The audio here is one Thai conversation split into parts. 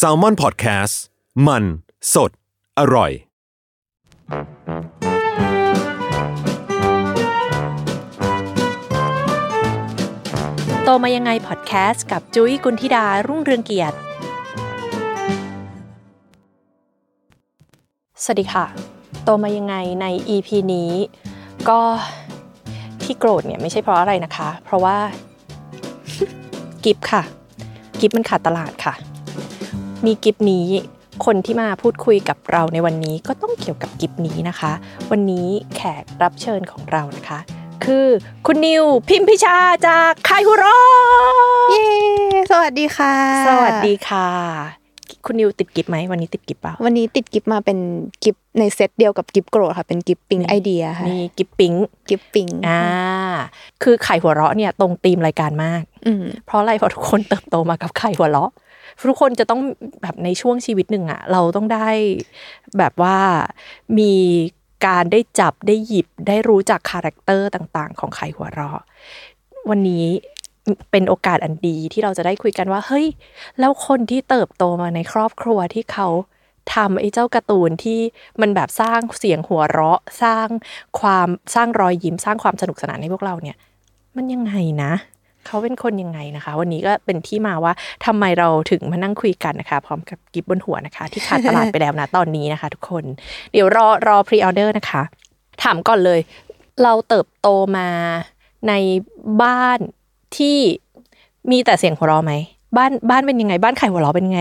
s a l ม o n PODCAST มัน สด อร่อย โตมายังไงพอดแคสต์กับจุ้ยกุลธิดารุ่งเรืองเกียรติ สวัสดีค่ะ โตมายังไงใน EP นี้ ก็ที่โกรธเนี่ยไม่ใช่เพราะอะไรนะคะ เพราะว่า กิฟค่ะ กิฟมันขาดตลาดค่ะ มีกิฟนี้คนที่มาพูดคุยกับเราในวันนี้ก็ต้องเกี่ยวกับกิฟนี้นะคะ วันนี้แขกรับเชิญของเรานะคะ คือคุณนิวพิมพิชาจากคายฮูโรเย้สวัสดีค่ะ สวัสดีค่ะ คุณนิวติดกิ๊บไหมวันนี้ติดกิ๊บเปล่าวันนี้ติดกิ๊บมาเป็นกิ๊บ ในเซตเดียวกับกิ๊บโกรธค่ะเป็นกิ๊บปิ๊งไอเดียค่ะนี่กิ๊บปิ๊งกิ๊บปิ๊งอ่าคือขายหัวเราะเนี่ยตรงธีมรายการมากอืมเพราะอะไรเพราะทุกคนเติบโตมากับขายหัวเราะทุกคนจะต้องแบบในช่วงชีวิตหนึ่งอะเราต้องได้แบบว่ามีการได้จับได้หยิบได้รู้จัก character ต่างๆ ของขายหัวเราะ วันนี้เป็นโอกาสอันดีที่เราจะได้คุยกันว่า เฮ้ย แล้วคนที่เติบโตมาในครอบครัวที่เขา ทำไอ้เจ้าการ์ตูนที่มันแบบสร้างเสียงหัวเราะ สร้างความสร้างรอยยิ้มสร้างความสนุกสนานให้พวกเราเนี่ย มันยังไงนะเขาเป็นคนยังไงนะคะ วันนี้ก็เป็นที่มาว่าทำไมเราถึงมานั่งคุยกันนะคะ พร้อมกับกิบบนหัวนะคะ ที่ขาดตลาดไปแล้วนะตอนนี้นะคะ ทุกคน เดี๋ยวรอรอพรีออเดอร์นะคะ ถามก่อนเลย เราเติบโตมาในบ้านที่มีแต่เสียงหัวเราะไหม บ้านบ้านเป็นยังไง บ้านไข่หัวเราะเป็นยังไง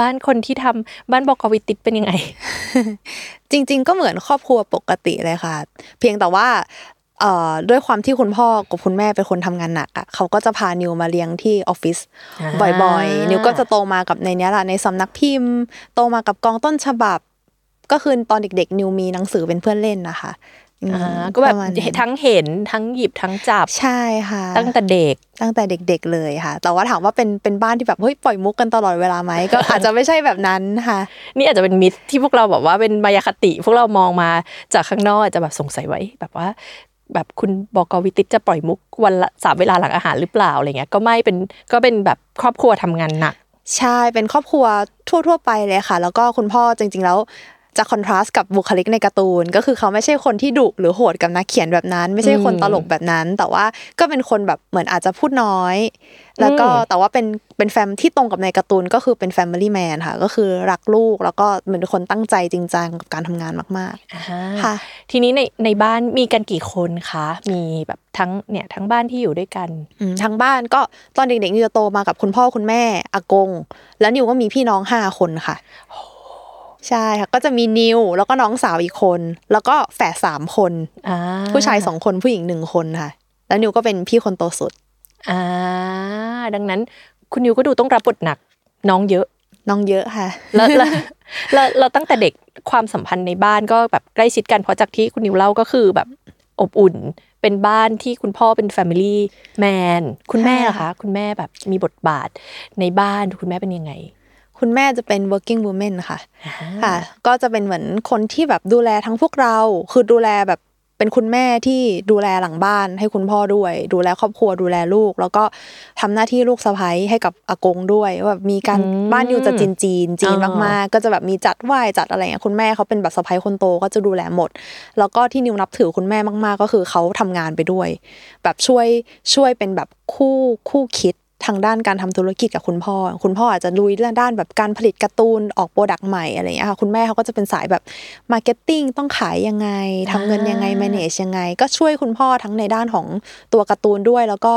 บ้านคนที่ทำบ้านบอกกวิติดเป็นยังไง จริง ๆ ก็เหมือนครอบครัวปกติเลยค่ะ เพียงแต่ว่าเอ่อด้วยความที่คุณพ่อกับคุณแม่เป็นคนทำงานหนักอะเขาก็จะพานิวมาเลี้ยงที่ออฟฟิศอ่าบ่อยๆ นิวก็จะโตมากับในเนี้ยแหละในสำนักพิมพ์ โตมากับกองต้นฉบับ ก็คือตอนเด็กๆ นิวมีหนังสือเป็นเพื่อนเล่นนะคะ อืมอ่าก็แบบประมาณนั้นทั้งเห็นทั้งหยิบทั้งจับใช่ค่ะ ตั้งแต่เด็กตั้งแต่เด็ก ๆ เลยค่ะ แต่ว่าถามว่าเป็นเป็นบ้านที่แบบเฮ้ยปล่อยมุกกันตลอดเวลาไหมก็อาจจะไม่ใช่แบบนั้นค่ะ นี่อาจจะเป็นมิตที่พวกเราแบบว่าเป็นมายาคติ พวกเรามองมาจากข้างนอกอาจจะแบบสงสัยไว้แบบว่า แบบคุณบอกวิติตจะปล่อยมุกวันละสามเวลาหลังอาหารหรือเปล่าอะไรเงี้ยก็ไม่เป็นก็เป็นแบบครอบครัวทำงานหนักใช่เป็นครอบครัวทั่ว ๆ ไปเลยค่ะ แล้วก็คุณพ่อจริง ๆ แล้ว จะคอนทราสต์กับบุคลิกในการ์ตูน ก็คือเขาไม่ใช่คนที่ดุหรือโหดกับนักเขียนแบบนั้น ไม่ใช่คนตลกแบบนั้น แต่ว่าก็เป็นคนแบบเหมือนอาจจะพูดน้อย แล้วก็อืมแต่ว่าเป็นเป็นแฟมที่ตรงกับในการ์ตูนก็คือเป็นแฟมิลี่แมนค่ะ ก็คือรักลูกแล้วก็เหมือนคนตั้งใจจริงจังกับการทำงานมากๆค่ะ ทีนี้ในในบ้านมีกันกี่คนคะมีแบบทั้งเนี่ยทั้งบ้านที่อยู่ด้วยกันอืมทางบ้านก็ตอนเด็กๆนิวจะโตมากับคุณพ่อคุณแม่อากง แล้วนิวก็มีพี่น้องห้าคนค่ะ ใช่ค่ะก็จะมีนิวแล้วก็น้องสาวอีกคน แล้วก็แฝดสามคนอ่าผู้ชายสองคนผู้หญิงหนึ่งคนค่ะ แล้วนิวก็เป็นพี่คนโตสุดอ่าดังนั้นคุณนิวก็ดูต้องรับบทหนัก น้องเยอะ น้องเยอะค่ะแล้วแล้วแล้วเราตั้งแต่เด็กความสัมพันธ์ในบ้านก็แบบใกล้ชิดกันเพราะจากที่คุณนิวเล่าก็คือแบบอบอุ่นเป็นบ้านที่คุณพ่อเป็น Family Man คุณแม่เหรอคะ คุณแม่แบบมีบทบาทในบ้านคุณแม่เป็นยังไง คุณแม่จะเป็น working woman ค่ะอ่าค่ะ ก็จะเป็นเหมือนคนที่แบบดูแลทั้งพวกเรา คือดูแลแบบเป็นคุณแม่ที่ดูแลหลังบ้าน ให้คุณพ่อด้วย ดูแลครอบครัวดูแลลูก แล้วก็ทำหน้าที่ลูกสะใภ้ให้กับอากงด้วยว่าแบบมีการอืมบ้านอยู่จะจีนจีนๆจีนอ่ามากๆ ก็จะแบบมีจัดไหว้จัดอะไรเงี้ยคุณแม่เขาเป็นแบบสะใภ้คนโตก็จะดูแลหมด แล้วก็ที่นิวนับถือคุณแม่มาก ๆ ก็คือเขาทำงานไปด้วย แบบช่วยช่วยเป็นแบบคู่คู่คิด ทางด้านการทำธุรกิจกับคุณพ่อ คุณพ่ออาจจะลุยเรื่องด้านแบบการผลิตการ์ตูนออก product ใหม่อะไรอย่างเงี้ยค่ะคุณแม่เขาก็จะเป็นสายแบบ marketing ต้องขายยังไงทำเงินยังไง manage ยังไง ก็ช่วยคุณพ่อทั้งในด้านของตัวการ์ตูนด้วย แล้วก็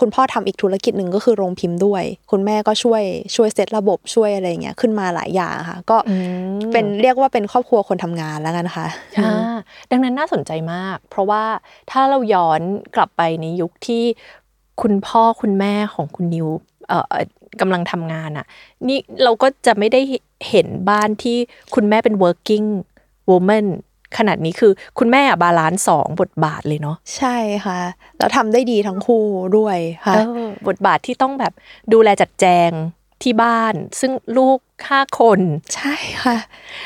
คุณพ่อทำอีกธุรกิจหนึ่งก็คือโรงพิมพ์ด้วย คุณแม่ก็ช่วยช่วยเซตระบบช่วยอะไรอย่างเงี้ยขึ้นมาหลายอย่างค่ะ ก็อืมเป็นเรียกว่าเป็นครอบครัวคนทำงานแล้วกันค่ะอ่าดังนั้นน่าสนใจมาก เพราะว่าถ้าเราย้อนกลับไปในยุคที่ คุณพ่อคุณแม่ของคุณนิวเอ่อกำลังทำงานอะ นี่เราก็จะไม่ได้เห็นบ้านที่คุณแม่เป็น working woman ขนาดนี้คือคุณแม่ balance สองบทบาทเลยเนาะใช่ค่ะ แล้วทำได้ดีทั้งคู่ด้วยค่ะเออบทบาทที่ต้องแบบดูแลจัดแจงที่บ้าน ซึ่งลูกห้าคน ใช่ค่ะ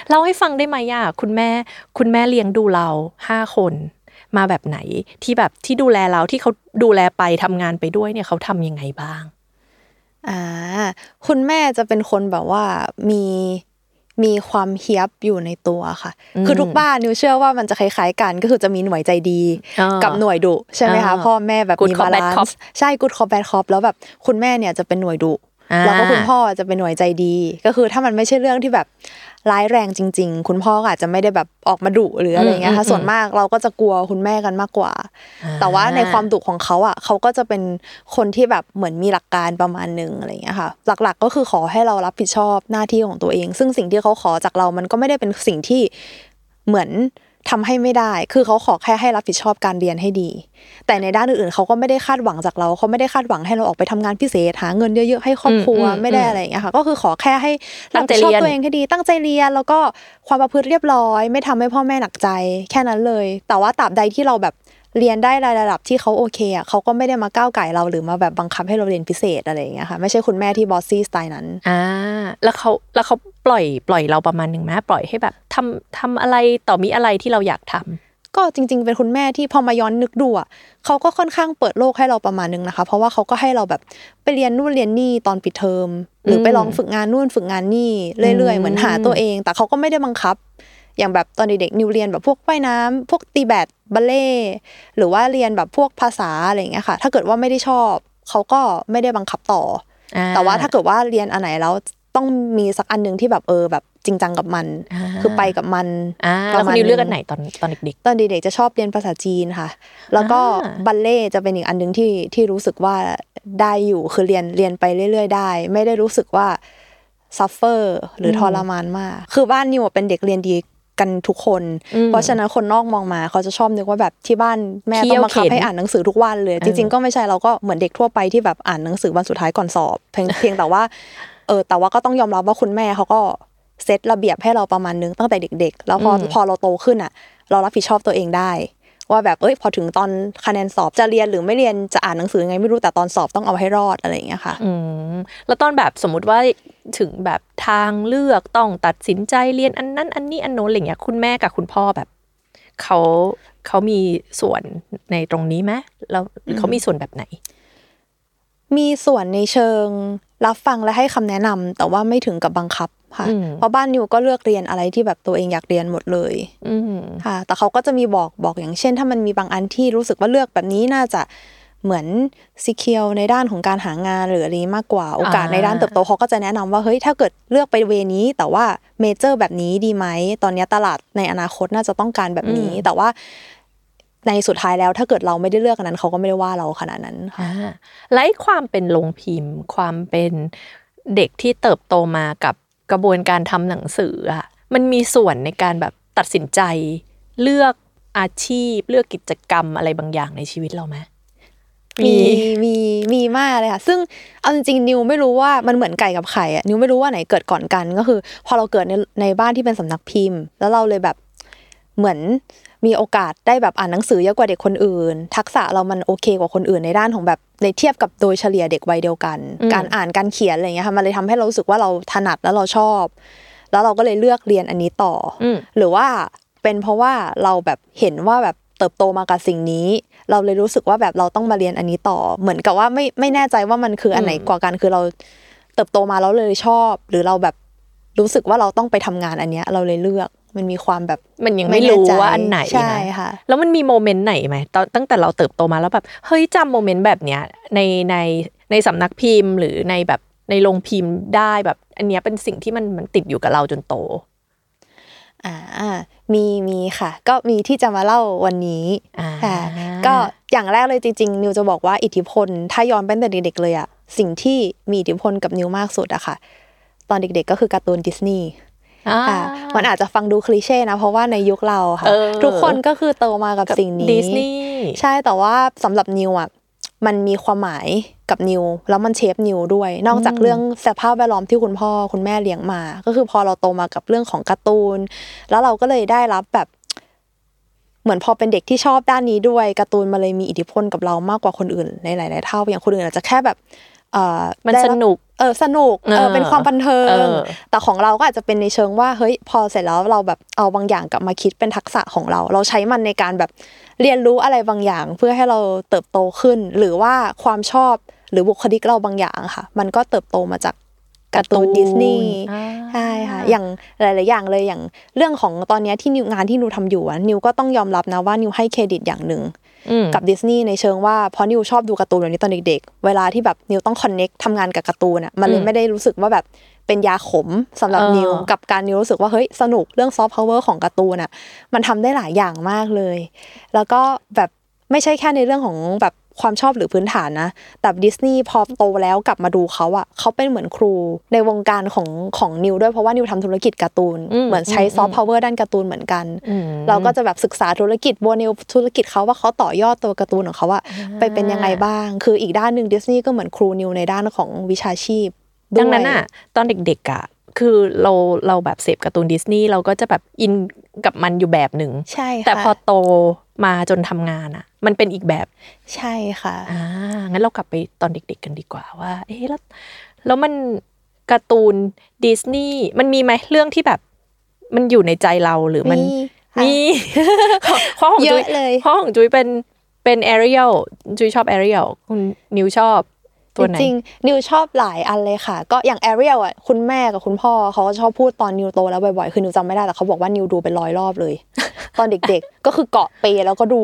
เล่าให้ฟังได้ไหมอะคุณแม่ คุณแม่เลี้ยงดูเราห้าคน มาแบบไหนที่แบบที่ดูแลเราที่เขาดูแลไปทำงานไปด้วยเนี่ยเขาทำยังไงบ้างอ่าคุณแม่จะเป็นคนแบบว่ามีมีความเฮียบอยู่ในตัวค่ะอืมคือทุกบ้านนิวเชื่อว่ามันจะคล้ายๆกันก็คือจะมีหน่วยใจดีอ่ากักับหน่วยดุใช่ไหมคะอ่าพ่อแม่แบบ Good มี cop บา bad ลาน cop ซ์ใช่กูดคอ b แบดคอปแล้วแบบคุณแม่เนี่ยจะเป็นหน่วยดุอ่าแล้วก็คุณพ่อจะเป็นหน่วยใจดี ก็คือถ้ามันไม่ใช่เรื่องที่แบบ ร้ายแรงจริง ๆ คุณพ่อก็อาจจะไม่ได้แบบออกมาดุหรืออะไรเงี้ยค่ะอืมส่วนมากเราก็จะกลัวคุณแม่กันมากกว่า แต่ว่าในความดุของเขาอะเขาก็จะเป็นคนที่แบบเหมือนมีหลักการประมาณหนึ่งอะไรอย่างเงี้ยค่ะ หลักๆ ก็คือขอให้เรารับผิดชอบหน้าที่ของตัวเอง ซึ่งสิ่งที่เขาขอจากเรามันก็ไม่ได้เป็นสิ่งที่เหมือน ทำให้ไม่ได้ คือเขาขอแค่ให้รับผิดชอบการเรียนให้ดี แต่ในด้านอื่นๆเขาก็ไม่ได้คาดหวังจากเราเขาไม่ได้คาดหวังให้เราออกไปทำงานพิเศษหาเงินเยอะๆให้ครอบครัวอืมอืมไม่ได้อะไรอย่างเงี้ยค่ะ ก็คือขอแค่ให้ตั้รับงใจผิดชอบเรียนตัวเองให้ดี ตั้งใจเรียนแล้วก็ความประพฤติเรียบร้อย ไม่ทำให้พ่อแม่หนักใจ แค่นั้นเลย แต่ว่าตราบใดที่เราแบบ เรียนได้ระดับที่เขาโอเคอะเขาก็ไม่ได้มาก้าวไก่เราหรือมาแบบบังคับให้เราเรียนพิเศษอะไรอย่างเงี้ยค่ะไม่ใช่คุณแม่ที่บอสซี่สไตล์นั้นอ่าแล้วเขาแล้วเขาปล่อยปล่อยเราประมาณหนึ่งไหมปล่อยให้แบบทำทำอะไรต่อมีอะไรที่เราอยากทำก็จริง ๆ เป็นคุณแม่ที่พอมาย้อนนึกดูอะเขาก็ค่อนข้างเปิดโลกให้เราประมาณนึงนะคะ เพราะว่าเขาก็ให้เราแบบไปเรียนนู่นเรียนนี่ตอนปิดเทอม หรือไปลองฝึกงานนู่นฝึกงานนี่เรื่อยๆ เหมือนหาตัวเอง แต่เขาก็ไม่ได้บังคับ อย่างแบบตอนเด็กๆนิวเรียนแบบพวกว่ายน้ำพวกตีแบดบัลเล่ต์หรือว่าเรียนแบบพวกภาษาอะไรอย่างเงี้ยค่ะ ถ้าเกิดว่าไม่ได้ชอบเขาก็ไม่ได้บังคับต่อออ่าแต่ว่าถ้าเกิดว่าเรียนอันไหนแล้วต้องมีสักอันหนึ่งที่แบบเออแบบจริงจังกับมันอ่าคือไปกับมันอ่าปแล้วระคุมาณณนิวเลือกหอันไหนตอนตอนเด็กตอนเด็กๆจะชอบเรียนภาษาจีนค่ะ แล้วก็อ่าบัลเล่ต์จะเป็นอีกอันหนึ่งที่ที่รู้สึกว่าได้อยู่คือเรียนเรียนไปเรื่อย ๆ ได้ ไม่ได้รู้สึกว่า suffer หรือทรมานมาก คือบ้านนิวเป็นเด็กเรียนดี กันทุกคนอืมเพราะฉะนั้นคนนอกมองมาเขาจะชอบนึกว่าแบบที่บ้านแม่เคี่ยวต้องบังคับเข็นให้อ่านหนังสือทุกวันเลย จริงๆก็ไม่ใช่เราก็เหมือนเด็กทั่วไปที่แบบอ่านหนังสือวันสุดท้ายก่อนสอบเพียงเพียงแต่ว่าเออแต่ว่าก็ต้องยอมรับว่าคุณแม่เขาก็เซตระเบียบให้เราประมาณนึงตั้งแต่เด็ก ๆ แล้วพออืมพอเราโตขึ้นอะ เรารับผิดชอบตัวเองได้ ว่าแบบเอ้ยพอถึงตอนคะแนนสอบจะเรียนหรือไม่เรียนจะอ่านหนังสือยังไงไม่รู้แต่ตอนสอบต้องเอาให้รอดอะไรอย่างเงี้ยค่ะๆอืมแล้วตอนแบบสมมุติว่าถึงแบบทางเลือกต้องตัดสินใจเรียนอันนั้น อันนี้อันโน้นอะไรเงี้ยคุณแม่กับคุณพ่อแบบเขาเขามีส่วนในตรงนี้ไหมแล้วหรือเขามีส่วนแบบไหน มีส่วนในเชิงรับฟังและให้คำแนะนำแต่ว่าไม่ถึงกับบังคับ ค่ะอืมเพราะบ้านนิวก็เลือกเรียนอะไรที่แบบตัวเองอยากเรียนหมดเลยอืมค่ะ แต่เขาก็จะมีบอกบอกอย่างเช่น ถ้ามันมีบางอันที่รู้สึกว่าเลือกแบบนี้น่าจะเหมือน secure ในด้านของการหางานหรืออะไรมากกว่า โอกาสอ่าในด้านเติบโตเขาก็จะแนะนำว่าเฮ้ยถ้าเกิดเลือกไป way นี้ แต่ว่า major แบบนี้ดีไหมตอนนี้ตลาดในอนาคตน่าจะต้องการแบบนี้ แต่ว่าในสุดท้ายแล้วถ้าเกิดเราไม่ได้เลือกอันนั้นเขาก็ไม่ได้ว่าเราขนาดนั้นค่ะอ่าและไอ้ความเป็นโรงพิมพ์ ความเป็นเด็กที่เติบโตมากับ กระบวนการทำหนังสืออะมันมีส่วนในการแบบตัดสินใจ เลือกอาชีพ เลือกกิจกรรมอะไรบางอย่างในชีวิตเราไหมมีมีมีมากเลยค่ะ ซึ่งเอาจริงๆนิวไม่รู้ว่ามันเหมือนไก่กับไข่อะนิวไม่รู้ว่าไหนเกิดก่อนกันก็คือ พอเราเกิดในในบ้านที่เป็นสำนักพิมพ์ แล้วเราเลยแบบเหมือน มีโอกาสได้แบบอ่านหนังสือเยอะกว่าเด็กคนอื่น ทักษะเรามันโอเคกว่าคนอื่นในด้านของแบบในเทียบกับโดยเฉลี่ยเด็กวัยเดียวกันอืมการอ่านการเขียนอะไรอย่างเงี้ยค่ะมันเลยทำให้เรารู้สึกว่าเราถนัดแล้วเราชอบ แล้วเราก็เลยเลือกเรียนอันนี้ต่อออืมหรือว่าเป็นเพราะว่าเราแบบเห็นว่าแบบเติบโตมากับสิ่งนี้ เราเลยรู้สึกว่าแบบเราต้องมาเรียนอันนี้ต่อ เหมือนกับว่าไม่ไม่แน่ใจว่ามันคืออันไหนอืมกว่ากันคือเราเติบโตมาแล้วเลยชอบ หรือเราแบบรู้สึกว่าเราต้องไปทำงานอันเนี้ยเราเลยเลือก มันมีความแบบมันยังไม่รู้แน่ใจว่าอันไหนใช่นะค่ะแล้วมันมีโมเมนต์ไหนไหมตอนตั้งแต่เราเติบโตมาแล้วแบบเฮ้ยจำโมเมนต์แบบเนี้ยในในในสำนักพิมพ์ หรือในแบบในโรงพิมพ์ได้แบบ อันเนี้ยเป็นสิ่งที่มันมันติดอยู่กับเราจนโตอ่ามีมีค่ะ ก็มีที่จะมาเล่าวันนี้อ่าค่ะก็อย่างแรกเลยจริงๆนิวจะบอกว่าอิทธิพล ถ้าย้อนไปตั้งแต่เด็กๆเลยอะสิ่งที่มีอิทธิพลกับนิวมากสุดอะค่ะ ตอนเด็กๆก็คือการ์ตูนดิสนีย์อ่า ค่ะมันอาจจะฟังดูคลีเช่นะ เพราะว่าในยุคเราค่ะเออทุกคนก็คือโตมากับสิ่งนี้ดิสนีย์ใช่แต่ว่าสำหรับนิวอะมันมีความหมายกับนิว แล้วมันเชฟนิวด้วย นอกจากเรื่องสภาพแวดล้อมที่คุณพ่อคุณแม่เลี้ยงมา ก็คือพอเราโตมากับเรื่องของการ์ตูน แล้วเราก็เลยได้รับแบบ เหมือนพอเป็นเด็กที่ชอบด้านนี้ด้วยการ์ตูนมาเลยมีอิทธิพลกับเรามากกว่าคนอื่นในหลาย ๆ เท่าอย่างคนอื่นอาจจะแค่แบบเอ่อ มันได้สรับนุกเออสนุกเอเอออเป็นความบันเทิเองอแต่ของเราก็อาจจะเป็นในเชิงว่าเฮ้ยพอเสร็จแล้วเราแบบเอาบางอย่างกลับมาคิดเป็นทักษะของเรา เราใช้มันในการแบบเรียนรู้อะไรบางอย่าง เพื่อให้เราเติบโตขึ้น หรือว่าความชอบหรือบุคลิกเราบางอย่างค่ะ มันก็เติบโตมาจากการ์ตูนดิสนีย์อ่าใช่ค่ะอย่างหลาย ๆ อย่างเลยอย่างเรื่องของตอนเนี้ยที่นิวงานที่นิวทำอยู่อะนิวก็ต้องยอมรับนะว่านิวให้เครดิตอย่างหนึ่งอืม กับดิสนีย์ในเชิงว่าเพราะนิวชอบดูการ์ตูนแบบนี้ตอนเด็กๆ เวลาที่แบบนิวต้อง connect ทำงานกับการ์ตูนอะมันเลยอืมไม่ได้รู้สึกว่าแบบเป็นยาขมสำหรับเออนิวกับการนิวรู้สึกว่าเฮ้ยสนุกเรื่องซอฟต์พาวเวอร์ของการ์ตูนอะมันทำได้หลายอย่างมากเลย แล้วก็แบบไม่ใช่แค่ในเรื่องของแบบ ความชอบหรือพื้นฐานนะ แต่ดิสนีย์พอโตแล้วกลับมาดูเขาอะเขาเป็นเหมือนครูในวงการของของนิวด้วยเพราะว่านิวทำธุรกิจการ์ตูนอืมเหมือนใช้อืมซอฟต์พาวเวอร์ด้านการ์ตูนเหมือนกันอืมเราก็จะแบบศึกษาธุรกิจบัวนิวธุรกิจเขาว่าเขาต่อยอดตัวการ์ตูนของเขาอะไปเป็นยังไงบ้าง คืออีกด้านหนึ่งดิสนีย์ก็เหมือนครูนิวในด้านของวิชาชีพวยดังนั้นอะตอนเด็กๆอะคือเราเราแบบเสพการ์ตูนดิสนีย์เราก็จะแบบอินกับมันอยู่แบบหนึ่งใช่ค่ะแต่พอโตมาจนทำงานอะ มันเป็นอีกแบบใช่ค่ะอ่างั้นเรากลับไปตอนเด็ก ๆ กันดีกว่าว่า เอ๊ะแล้วแล้วมันการ์ตูนดิสนีย์มันมีไหมเรื่องที่แบบ มันอยู่ในใจเราหรือมันมีค่ะมีเพราะของจุ้ยอะเลยเพราะของจุ้ยเป็นเป็นแอเรียลจุ้ยชอบแอเรียลคุณนิวชอบ ตัวไหนจริงๆนิวชอบหลายอันเลยค่ะ ก็อย่างแอเรียลอะคุณแม่กับคุณพ่อเขาก็ชอบพูดตอนนิวโตแล้วบ่อยๆ คือนิวจำไม่ได้แต่เขาบอกว่านิวดูเป็นร้อยรอบเลย ตอนเด็กๆ ก็คือกรอเทปแล้วก็ดู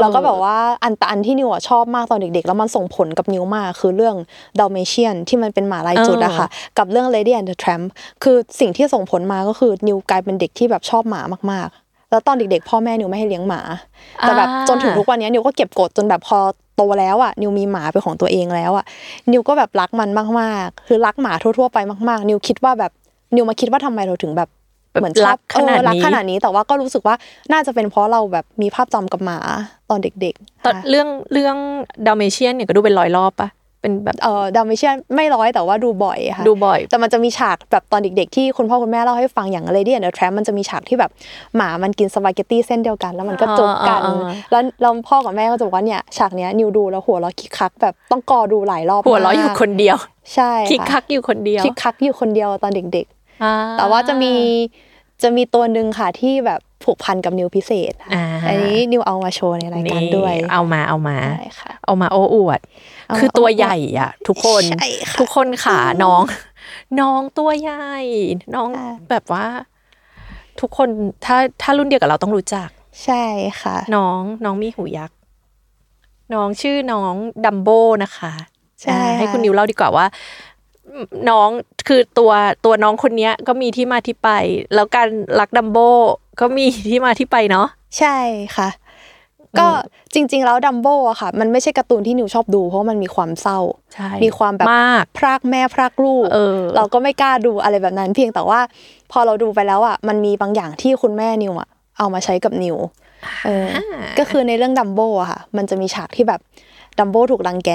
แล้วก็แบบว่าอันแต่อันที่นิวอะชอบมากตอนเด็กๆ แล้วมันส่งผลกับนิวมากคือเรื่องดัลเมเชียนที่มันเป็นหมาลายจุดอะค่ะ กับเรื่อง Lady and the Tramp คือสิ่งที่ส่งผลมาก็คือนิวกลายเป็นเด็กที่แบบชอบหมามากๆแล้วตอนเด็กๆ พ่อแม่นิวไม่ให้เลี้ยงหมา แต่แบบอ่าจนถึงทุกวันนี้นิวก็เก็บกดจนแบบพอโตแล้วอะนิวมีหมาเป็นของตัวเองแล้วอะนิวก็แบบรักมันมากๆ คือรักหมาทั่วๆไปมากๆ นิวคิดว่าแบบนิวมาคิดว่าทำไมเราถึงแบบแบบเหมือนชรัอบกขนาดเออรักนี้ขนาดนี้แต่ว่าก็รู้สึกว่าน่าจะเป็นเพราะเราแบบมีภาพจำกับหมาตอนเด็กๆตอนค่ะเรื่องเรื่องดาเมเชียนเนี่ยก็ดูเป็นร้อยรอบปะ เป็นแบบเออดาวไม่เชื่อไม่ร้อยแต่ว่าดูบ่อยค่ะดูบ่อย แต่มันจะมีฉากแบบตอนเด็กๆ ที่คุณพ่อคุณแม่เล่าให้ฟังอย่าง Lady and the Tramp มันจะมีฉากที่แบบหมามันกินสปาเกตตี้เส้นเดียวกัน แล้วมันก็จุ๊บกันอ่าอ่าอ่าแล้วแล้วพ่อกับแม่ก็จะบอกว่าเนี่ยฉากเนี้ยนิวดูแล้วหัวเราะคิกคักแบบต้องกรอดูหลายรอบหัวเราะอยู่มากคนเดียว ใช่คิกคักอยู่คนเดียวคิกคักอยู่คนเดียวตอนเด็กอ่ๆแต่ว่าจะมีจะมีตัวหนึ่งค่ะที่แบบผูกพันกับนิวพิเศษค่ะอ่าอันนี้นิวเอามาโชว์ในรายการด้วยนี่เอามาเอามาใช่ค่ะเอามาโอ้อวดเอามา คือตัวโอ้อวดใหญ่อะ ทุกคนใช่ค่ะทุกคนขาน้อง น้องตัวใหญ่ น้องค่ะแบบว่า ทุกคนถ้าถ้ารุ่นเดียวกับเราต้องรู้จัก ใช่ค่ะ น้องน้องมีหูยักษ์น้องชื่อน้องดัมโบนะคะใช่อ่าให้ค่ะคุณนิวเล่าดีกว่าว่า น้องคือตัวตัวน้องคนเนี้ยก็มีที่มาที่ไป แล้วการรักดัมโบก็มีที่มาที่ไปเนาะใช่ค่ะ ก็จริง ๆ แล้วดัมโบอะค่ะ มันไม่ใช่การ์ตูนที่นิวชอบดู เพราะมันมีความเศร้าใช่มีความแบบมากพรากแม่พรากลูกเออเราก็ไม่กล้าดูอะไรแบบนั้น เพียงแต่ว่า พอเราดูไปแล้วอะมันมีบางอย่างที่คุณแม่นิวอะเอามาใช้กับนิวเอออก็คือในเรื่องดัมโบอะค่ะ มันจะมีฉากที่แบบดัมโบถูกรังแก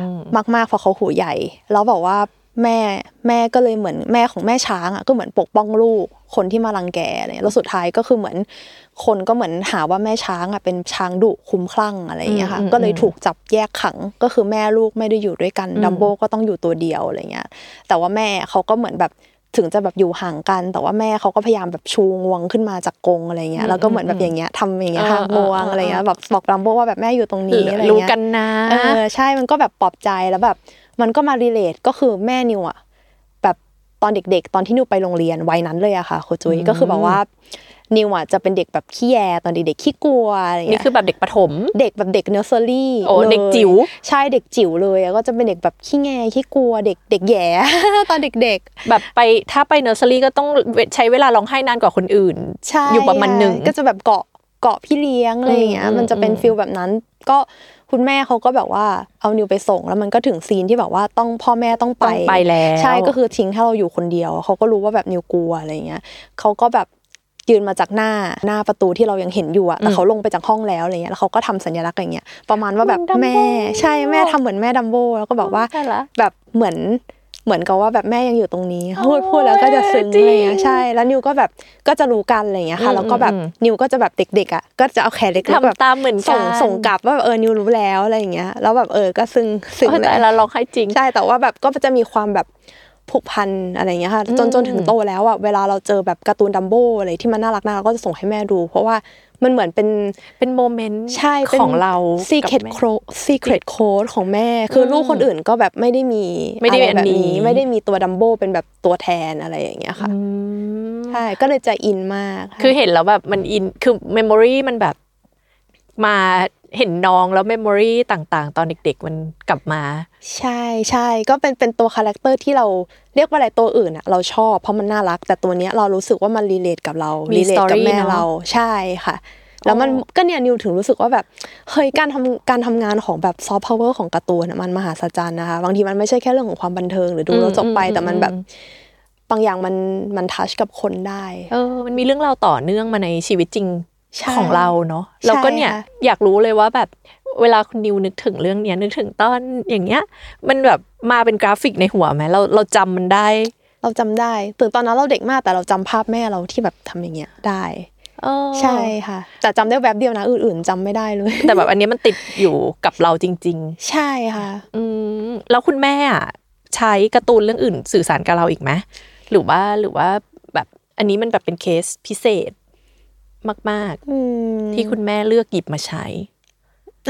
อืมมากๆเพราะเขาหูใหญ่ แล้วบอกว่า แม่แม่ก็เลยเหมือนแม่ของแม่ช้างอะก็เหมือนปกป้องลูกคนที่มารังแกอะไรเงี้ยแล้วสุดท้ายก็คือเหมือนคนก็เหมือนหาว่าแม่ช้างอะเป็นช้างดุคุ้มคลั่งอะไรอย่างเงี้ยค่ะอืมอืมก็เลยถูกจับแยกขังก็คือแม่ลูกไม่ได้อยู่ด้วยกันอืมดัมโบก็ต้องอยู่ตัวเดียวอะไรเงี้ยแต่ว่าแม่เขาก็เหมือนแบบถึงจะแบบอยู่ห่างกัน แต่ว่าแม่เขาก็พยายามแบบชูงวงขึ้นมาจากกรงอะไรเงี้ยแล้วก็เหมือนแบบอย่างเงี้ยทำอย่างเงี้ยเออห่างงวงเออเอออะไรเงี้ยแบบบอกดัมโบว่าแบบแม่อยู่ตรงนี้อะไรเงี้ยรู้กันนะเออใช่มันก็แบบปลอบใจแล้วแบบ มันก็มารีเลทก็คือแม่นิวอะแบบตอนเด็ก ๆ ตอนที่นิวไปโรงเรียนวัยนั้นเลยอะค่ะโคจุยอืมก็คือแบบว่านิวอะจะเป็นเด็กแบบขี้แยตอนเด็กๆขี้กลัวอะไรนี่เงี้ยคือแบบเด็กประถม เด็กแบบเด็กเนอร์เซอรี่โอ้เด็กจิ๋วใช่เด็กจิ๋วเลยอะก็จะเป็นเด็กแบบขี้แงขี้กลัวเด็กเด็กแหย่ตอนเด็กแบบไปถ้าไปเนอร์เซอรี่ก็ต้องใช้เวลาร้องไห้นานกว่าคนอื่นๆใช่อยู่ประมาณหนึ่งก็จะแบบเกาะเกาะพี่เลี้ยงอะไรอย่างเงี้ยอืมมันจะเป็นอืม feel แบบนั้นก็ คุณแม่เขาก็แบบว่าเอานิวไปส่ง แล้วมันก็ถึงซีนที่แบบว่าต้องพ่อแม่ต้องไปต้องไปแล้วใช่ก็คือทิ้งให้เราอยู่คนเดียวเขาก็รู้ว่าแบบนิวกลัวอะไรเงี้ยเขาก็แบบยืนมาจากหน้าหน้าประตูที่เรายังเห็นอยู่อะแต่เขาลงไปจากห้องแล้วอะไรเงี้ยแล้วเขาก็ทำสัญลักษณ์อย่างเงี้ยประมาณว่าแบบเหมือนแม่ Dumbo ใช่แม่ทำเหมือนแม่ดัมโบแล้วก็บอกว่าใช่ละแบบเหมือน เหมือนกับว่าแบบแม่ยังอยู่ตรงนี้โอ้พูดพูดแล้วก็จะซึ้งจริงอะไรเงี้ยใช่ แล้วนิวก็แบบก็จะรู้กันอะไรเงี้ยค่ะอืมแล้วก็แบบอืมนิวก็จะแบบเด็กๆอะก็จะเอาแขนเล็กๆแบบทำตามเหมือนกันส่งส่งกลับว่าแบบเออนิวรู้แล้วอะไรอย่างเงี้ยแล้วแบบเออก็ซึ้งซึ้งเลยเออแต่ละร้องไห้จริงใช่แต่ว่าแบบก็จะมีความแบบผูกพันอะไรอย่างเงี้ยค่ะจนอืมจนถึงโตแล้วอะเวลาเราเจอแบบการ์ตูนดัมโบอะไรที่มันน่ารักน่ารักก็จะส่งให้แม่ดู เพราะว่า มันเหมือนเป็นเป็น moment ใช่เป็นของเรา secret กับแม่ code secret code ของแม่ คืออมลูกคนอื่นก็แบบไม่ได้มีไม่ได้มีอะไรแบบอันนี้ ไม่ได้มีตัวดัมโบเป็นแบบตัวแทนอะไรอย่างเงี้ยค่ะอืมใช่ก็เลยจะอินมาก คือเห็นแล้วแบบมันอินคือ memory มันแบบ มาเห็นน้องแล้ว memory ต่างๆ ตอนเด็กๆ มันกลับมา ใช่ใช่ก็เป็นเป็นตัว character ที่เราเรียกว่าอะไรตัวอื่นอะเราชอบเพราะมันน่ารัก แต่ตัวเนี้ยเรารู้สึกว่ามัน relate กับเรามี relate กับ story แม่เนอะเราใช่ค่ะ แล้วมันอ๋อก็เนี่ยนิวถึงรู้สึกว่าแบบเฮ้ยการทำการทำงานของแบบซอฟต์พาวเวอร์ของการ์ตูนอะมันมหาศาลนะคะบางทีมันไม่ใช่แค่เรื่องของความบันเทิงหรือดูแล้วจบไปแต่มันแบบบางอย่างมันมัน touch กับคนได้ เออ มันมีเรื่องราวต่อเนื่องมาในชีวิตจริงใช่ ของเราเนาะแล้วก็เนี่ยใช่ค่ะอยากรู้เลยว่าแบบเวลาคุณนิวนึกถึงเรื่องเนี้ยนึกถึงตอนอย่างเงี้ย มันแบบมาเป็นกราฟิกในหัวไหมเราเราจำมันได้ เราจำได้ถึงตอนนั้นเราเด็กมากแต่เราจำภาพแม่เราที่แบบทำอย่างเงี้ยได้เออใช่ค่ะ แต่จำได้แวบเดียวนะอื่นๆจำไม่ได้เลย แต่แบบอันเนี้ยมันติดอยู่กับเราจริงใช่ค่ะๆอืมแล้วคุณแม่อะใช้การ์ตูนเรื่องอื่น สื่อสารกับเราอีกไหมหรือว่าหรือว่าแบบอันนี้มันแบบเป็นเคสพิเศษ มากอืมๆที่คุณแม่เลือกหยิบมาใช้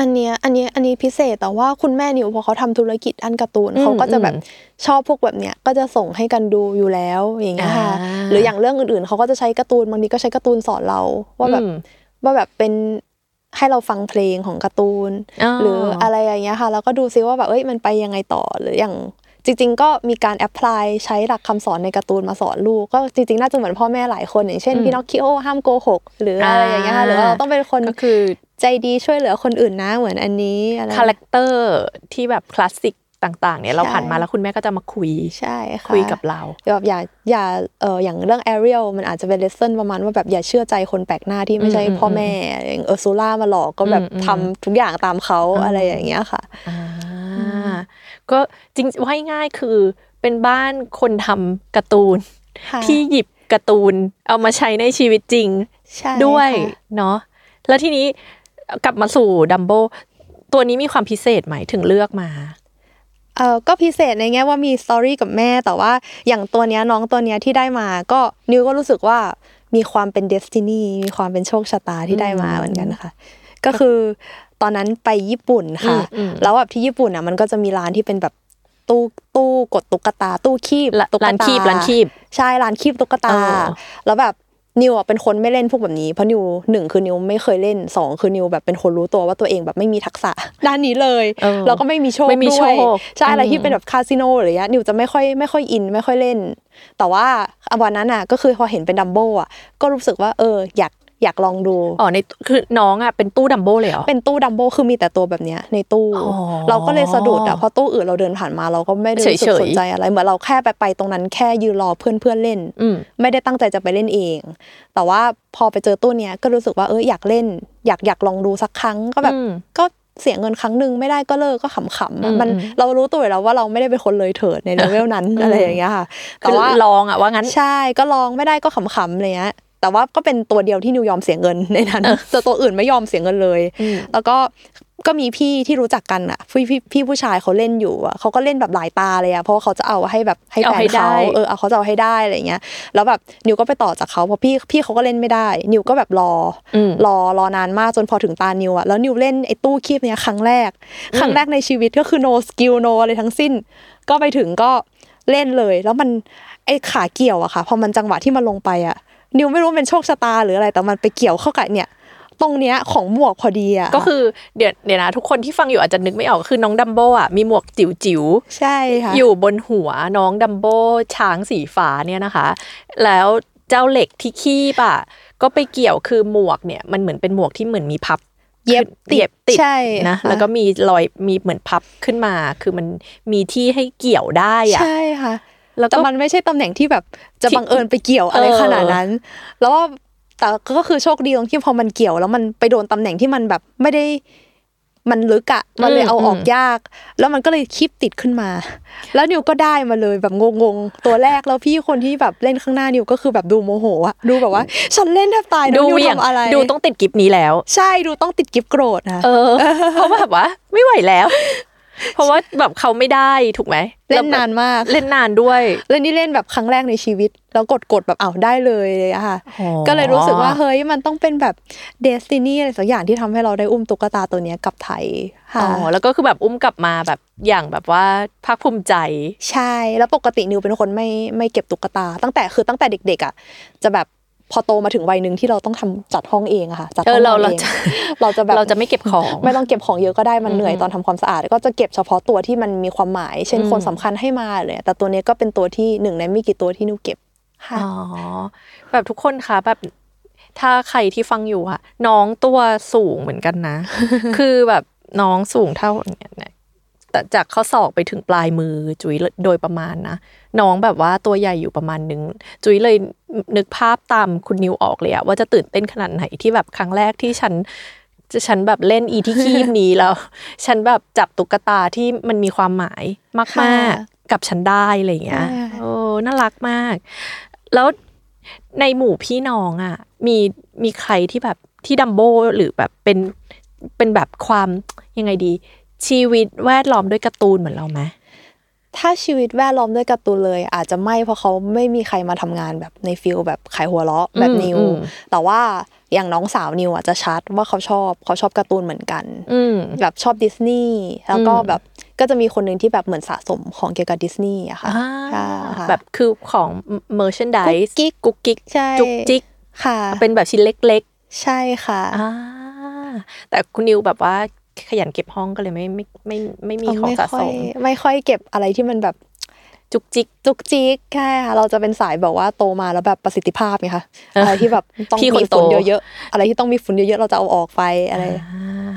อันเนี้ยอันเนี้ยอันนี้พิเศษแต่ว่าคุณแม่นิวพอเขาทำธุรกิจอันการ์ตูนอืมเขาก็จะแบบอืมชอบพวกแบบเนี้ยก็จะส่งให้กันดูอยู่แล้วอย่างเงี้ยค่ะอ่าหรืออย่างเรื่องอื่นๆเขาก็จะใช้การ์ตูนบางทีก็ใช้การ์ตูนสอนเรา ว่าแบบอืมว่าแบบเป็นให้เราฟังเพลงของการ์ตูนอ๋อหรืออะไรอย่างเงี้ยค่ะ แล้วก็ดูซิว่าแบบเอ้ยมันไปยังไงต่อหรืออย่าง จริง ๆ ก็มีการ apply ใช้หลักคำสอนในการ์ตูนมาสอนลูก ก็จริง ๆ น่าจะเหมือนพ่อแม่หลายคนอย่างเช่นอืมพิน็อกคิโอห้ามโกหกหรืออะไรอย่างเงี้ยค่ะหรือว่าเราต้องเป็นคนก็คือใจดีช่วยเหลือคนอื่นนะเหมือนอันนี้อะไร character ที่แบบคลาสสิกต่างๆเนี่ยเราใช่ผ่านมาแล้วคุณแม่ก็จะมาคุยใช่ค่ะคุยกับเราแบบอย่าอย่าเอออย่างเรื่องแอเรียลมันอาจจะเป็น lesson ประมาณว่าแบบอย่าเชื่อใจคนแปลกหน้าที่ไม่ใช่อืมพ่อแม่อย่างเออร์ซูล่ามาหลอกก็แบบอืมอืมทำทุกอย่างตามเขาอะไรอย่างเงี้ยค่ะอ่า ก็จริงว่าง่ายๆคือเป็นบ้านคนทำการ์ตูนค่ะที่หยิบการ์ตูนเอามาใช้ในชีวิตจริงใช่ด้วยค่ะเนาะแล้วทีนี้กลับมาสู่ดัมโบตัวนี้มีความพิเศษไหมถึงเลือกมาเออก็พิเศษในแง่ว่ามีสตอรี่กับแม่ แต่ว่าอย่างตัวเนี้ยน้องตัวเนี้ยที่ได้มา ก็นิวก็รู้สึกว่ามีความเป็น destiny มีความเป็นโชคชะตาที่ได้มาเหมือนกันค่ะ ก็คือ ตอนนั้นไปญี่ปุ่นค่ะอืมอืมแล้วแบบที่ญี่ปุ่นอะมันก็จะมีร้านที่เป็นแบบตู้ตู้กดตุ๊กตา ตู้คีบร้านตุ๊กตาร้านคีบร้านคีบใช่ร้านคีบตุ๊กตาเออแล้วแบบนิวอะเป็นคนไม่เล่นพวกแบบนี้เพราะนิวหนึ่งคือนิวไม่เคยเล่นสองคือนิวแบบเป็นคนรู้ตัวว่าตัวเองแบบไม่มีทักษะด้านนี้เลยเออแล้วก็ไม่มีโชคไม่มีด้วยโชคใช่อะไรอืมที่เป็นแบบคาสิโนหรืออะไรเงี้ยนิวจะไม่ค่อยไม่ค่อยอินไม่ค่อยเล่น แต่ว่าวันนั้นอะก็คือพอเห็นเป็นดัมโบอะก็รู้สึกว่าเอออยาก อยากลองดูอ๋อในคือน้องอะเป็นตู้ดัมโบเลยเหรอเป็นตู้ดัมโบคือมีแต่ตัวแบบเนี้ยในตู้อ๋อเราก็เลยสะดุดอะเพราะตู้อื่นเราเดินผ่านมาเราก็ไม่ได้รู้สึกเฉยๆสนใจอะไรเหมือนเราแค่ไปไปตรงนั้นแค่ยืนรอเพื่อนเพื่อนๆเล่นอืมไม่ได้ตั้งใจจะไปเล่นเอง แต่ว่าพอไปเจอตู้เนี้ยก็รู้สึกว่าเอออยากเล่น อยากอยากลองดูสักครั้งก็แบบอืมก็เสียเงินครั้งหนึ่งไม่ได้ก็เลิกก็ขำๆอือะมมันอืมเรารู้ตัวอยู่แล้วว่าเราไม่ได้เป็นคนเลยเถิดในเลเวลนั้นอะไรอย่างเงี้ยค่ะแต่คือว่าลองอะว่างั้นใช่ก็ลองไม่ได้ก็ขำๆอะไรเงี้ย แต่ว่าก็เป็นตัวเดียวที่นิวยอมเสียเงินในนั้นแต่ตัวอื่นไม่ยอมเสียเงินเลยอืมแล้วก็ก็มีพี่ที่รู้จักกันอะพี่พี่พี่ผู้ชายเขาเล่นอยู่อะเขาก็เล่นแบบหลายตาเลยอะเพราะว่าเขาจะเอาให้แบบให้เอาแฟนให้ได้เขาเออเอาเขาจะเอาให้ได้อะไรเงี้ยแล้วแบบนิวก็ไปต่อจากเขาเพราะพี่พี่เขาก็เล่นไม่ได้ นิวก็แบบรออมรอรอนานมากจนพอถึงตานิวอะแล้วนิวเล่นไอ้ตู้คีบเนี้ยครั้งแรก ครั้งแรกในชีวิตก็คือ no skill no อะไรทั้งสิ้น ก็ไปถึงก็เล่นเลย แล้วมันไอ้ขาเกี่ยวอะค่ะพอมันจังหวะที่มันลงไปอะ นิวไม่รู้มันเป็นโชคชะตาหรืออะไร แต่มันไปเกี่ยวเข้ากับเนี่ยตรงเนี้ยของหมวกพอดีอะก็คือเดี๋ยวเดี๋ยวนะทุกคนที่ฟังอยู่อาจจะนึกไม่ออกคือน้องดัมโบอะมีหมวกจิ๋วจิ๋วๆใช่ค่ะอยู่บนหัวน้องดัมโบช้างสีฟ้าเนี่ยนะคะ แล้วเจ้าเหล็กที่คีบอะก็ไปเกี่ยวคือหมวกเนี่ยมันเหมือนเป็นหมวกที่เหมือนมีพับเย็บขึ้นเย็บติดใช่นะค่ะแล้วก็มีรอยมีเหมือนพับขึ้นมา คือมันมีที่ให้เกี่ยวได้อะใช่ค่ะ แล้วก็แต่มันไม่ใช่ตำแหน่งที่แบบจะที่บังเอิญไปเกี่ยวอะไรเออขนาดนั้น แล้วว่าแต่ก็คือโชคดีตรงที่พอมันเกี่ยว แล้วมันไปโดนตำแหน่งที่มันแบบไม่ได้มันลึกอะมันเลยเอาออกยาก แล้วมันก็เลยคีบติดขึ้นมา แล้วนิวก็ได้มาเลยแบบงงๆ ตัวแรกแล้วพี่คนที่แบบเล่นข้างหน้านิวก็คือแบบดูโมโหอะดูแบบว่า ฉันเล่นแทบตายนะดูนิวอย่างทำอะไร ดูต้องติดกิฟนี้แล้ว ใช่ดูต้องติดกิฟต์โกรธนะเออเพราะแบบว่าไม่ไหวแล้ว เพราะว่าแบบเขาไม่ได้ถูกไหมเล่นนานมากเล่นนานด้วยเล่นนี่เล่นแบบครั้งแรกในชีวิต แล้วกดกดแบบเอาวได้เลยเลยอะค่ะอ๋อก็เลยรู้สึกว่าเฮ้ยมันต้องเป็นแบบเดสตินีอะไรสักอย่างที่ทำให้เราได้อุ้มตุ๊กตาตัวเนี้ยกลับไทยค่ะอ๋อแล้วก็คือแบบอุ้มกลับมาแบบอย่างแบบว่าภาคภูมิใจ ใช่แล้วปกตินิวเป็นคนไม่ไม่เก็บตุ๊กตา ตั้งแต่คือตั้งแต่เด็กๆอะจะแบบ พอโตมาถึงวัยหนึ่งที่เราต้องทำจัดห้องเองอะค่ะจัดเอห้อองเรานอนเราเองจะเราจะแบบเราจะไม่เก็บของ ไม่ต้องเก็บของเยอะก็ได้มันเหนื่อยตอนทำความสะอาด ก็จะเก็บเฉพาะตัวที่มันมีความหมาย เช่นอืมคนสำคัญให้มาเลยแต่ตัวเนี้ยก็เป็นตัวที่หนึ่งในไม่กี่ตัวที่นิวเก็บค่ะอ๋อแบบทุกคนคะแบบถ้าใครที่ฟังอยู่อะน้องตัวสูงเหมือนกันนะ คือแบบน้องสูงเท่าเนี่ย แต่จากข้อศอกไปถึงปลายมือจุ๋ยโดยประมาณนะ น้องแบบว่าตัวใหญ่อยู่ประมาณนึง จุ๋ยเลยนึกภาพตามคุณนิวออกเลยอะว่าจะตื่นเต้นขนาดไหนที่แบบครั้งแรกที่ฉันจะฉันแบบเล่นอีที่คีบนี้แล้ว ฉันแบบจับตุ๊กตาที่มันมีความหมายมากค่ะๆกับฉันได้อะไรอย่างเงี้ยใช่โอ้น่ารักมาก แล้วในหมู่พี่น้องอะ มีมีใครที่แบบที่ดัมโบหรือแบบเป็นเป็นแบบความยังไงดี ชีวิตแวดล้อมด้วยการ์ตูนเหมือนเราไหมถ้าชีวิตแวดล้อมด้วยการ์ตูนเลย อาจจะไม่เพราะเขาไม่มีใครมาทำงานแบบใน field แบบขายหัวเราะแบบอืมนิวอืมแต่ว่าอย่างน้องสาวนิวอะจะชัดว่าเขาชอบเขาชอบการ์ตูนเหมือนกันอืมแบบชอบดิสนีย์แล้วก็อืมแบบก็จะมีคนหนึ่งที่แบบเหมือนสะสมของเกี่ยวกับดิสนีย์อะค่ะอ่าใช่ค่ะแบบคือของ merchandise กุ๊กกิ๊กกุ๊กกิ๊กใช่จุกจิกค่ะ เป็นแบบชิ้นเล็กใช่ค่ะๆอ่าแต่คุณนิวแบบว่า ขยันเก็บห้องก็เลยไม่ไม่ไม่ไม่มีของสะค่สอยมไม่ค่อยเก็บอะไรที่มันแบบจุกจิกจุกจิกใช่ค่ะเราจะเป็นสายแบบว่าโตมาแล้วแบบประสิทธิภาพไงคะเออออะไรที่แบบต้องพี่คนมีฝุ่นโตเยอะๆอะไรที่ต้องมีฝุ่นเยอะๆเราจะเอาออกไปอะไร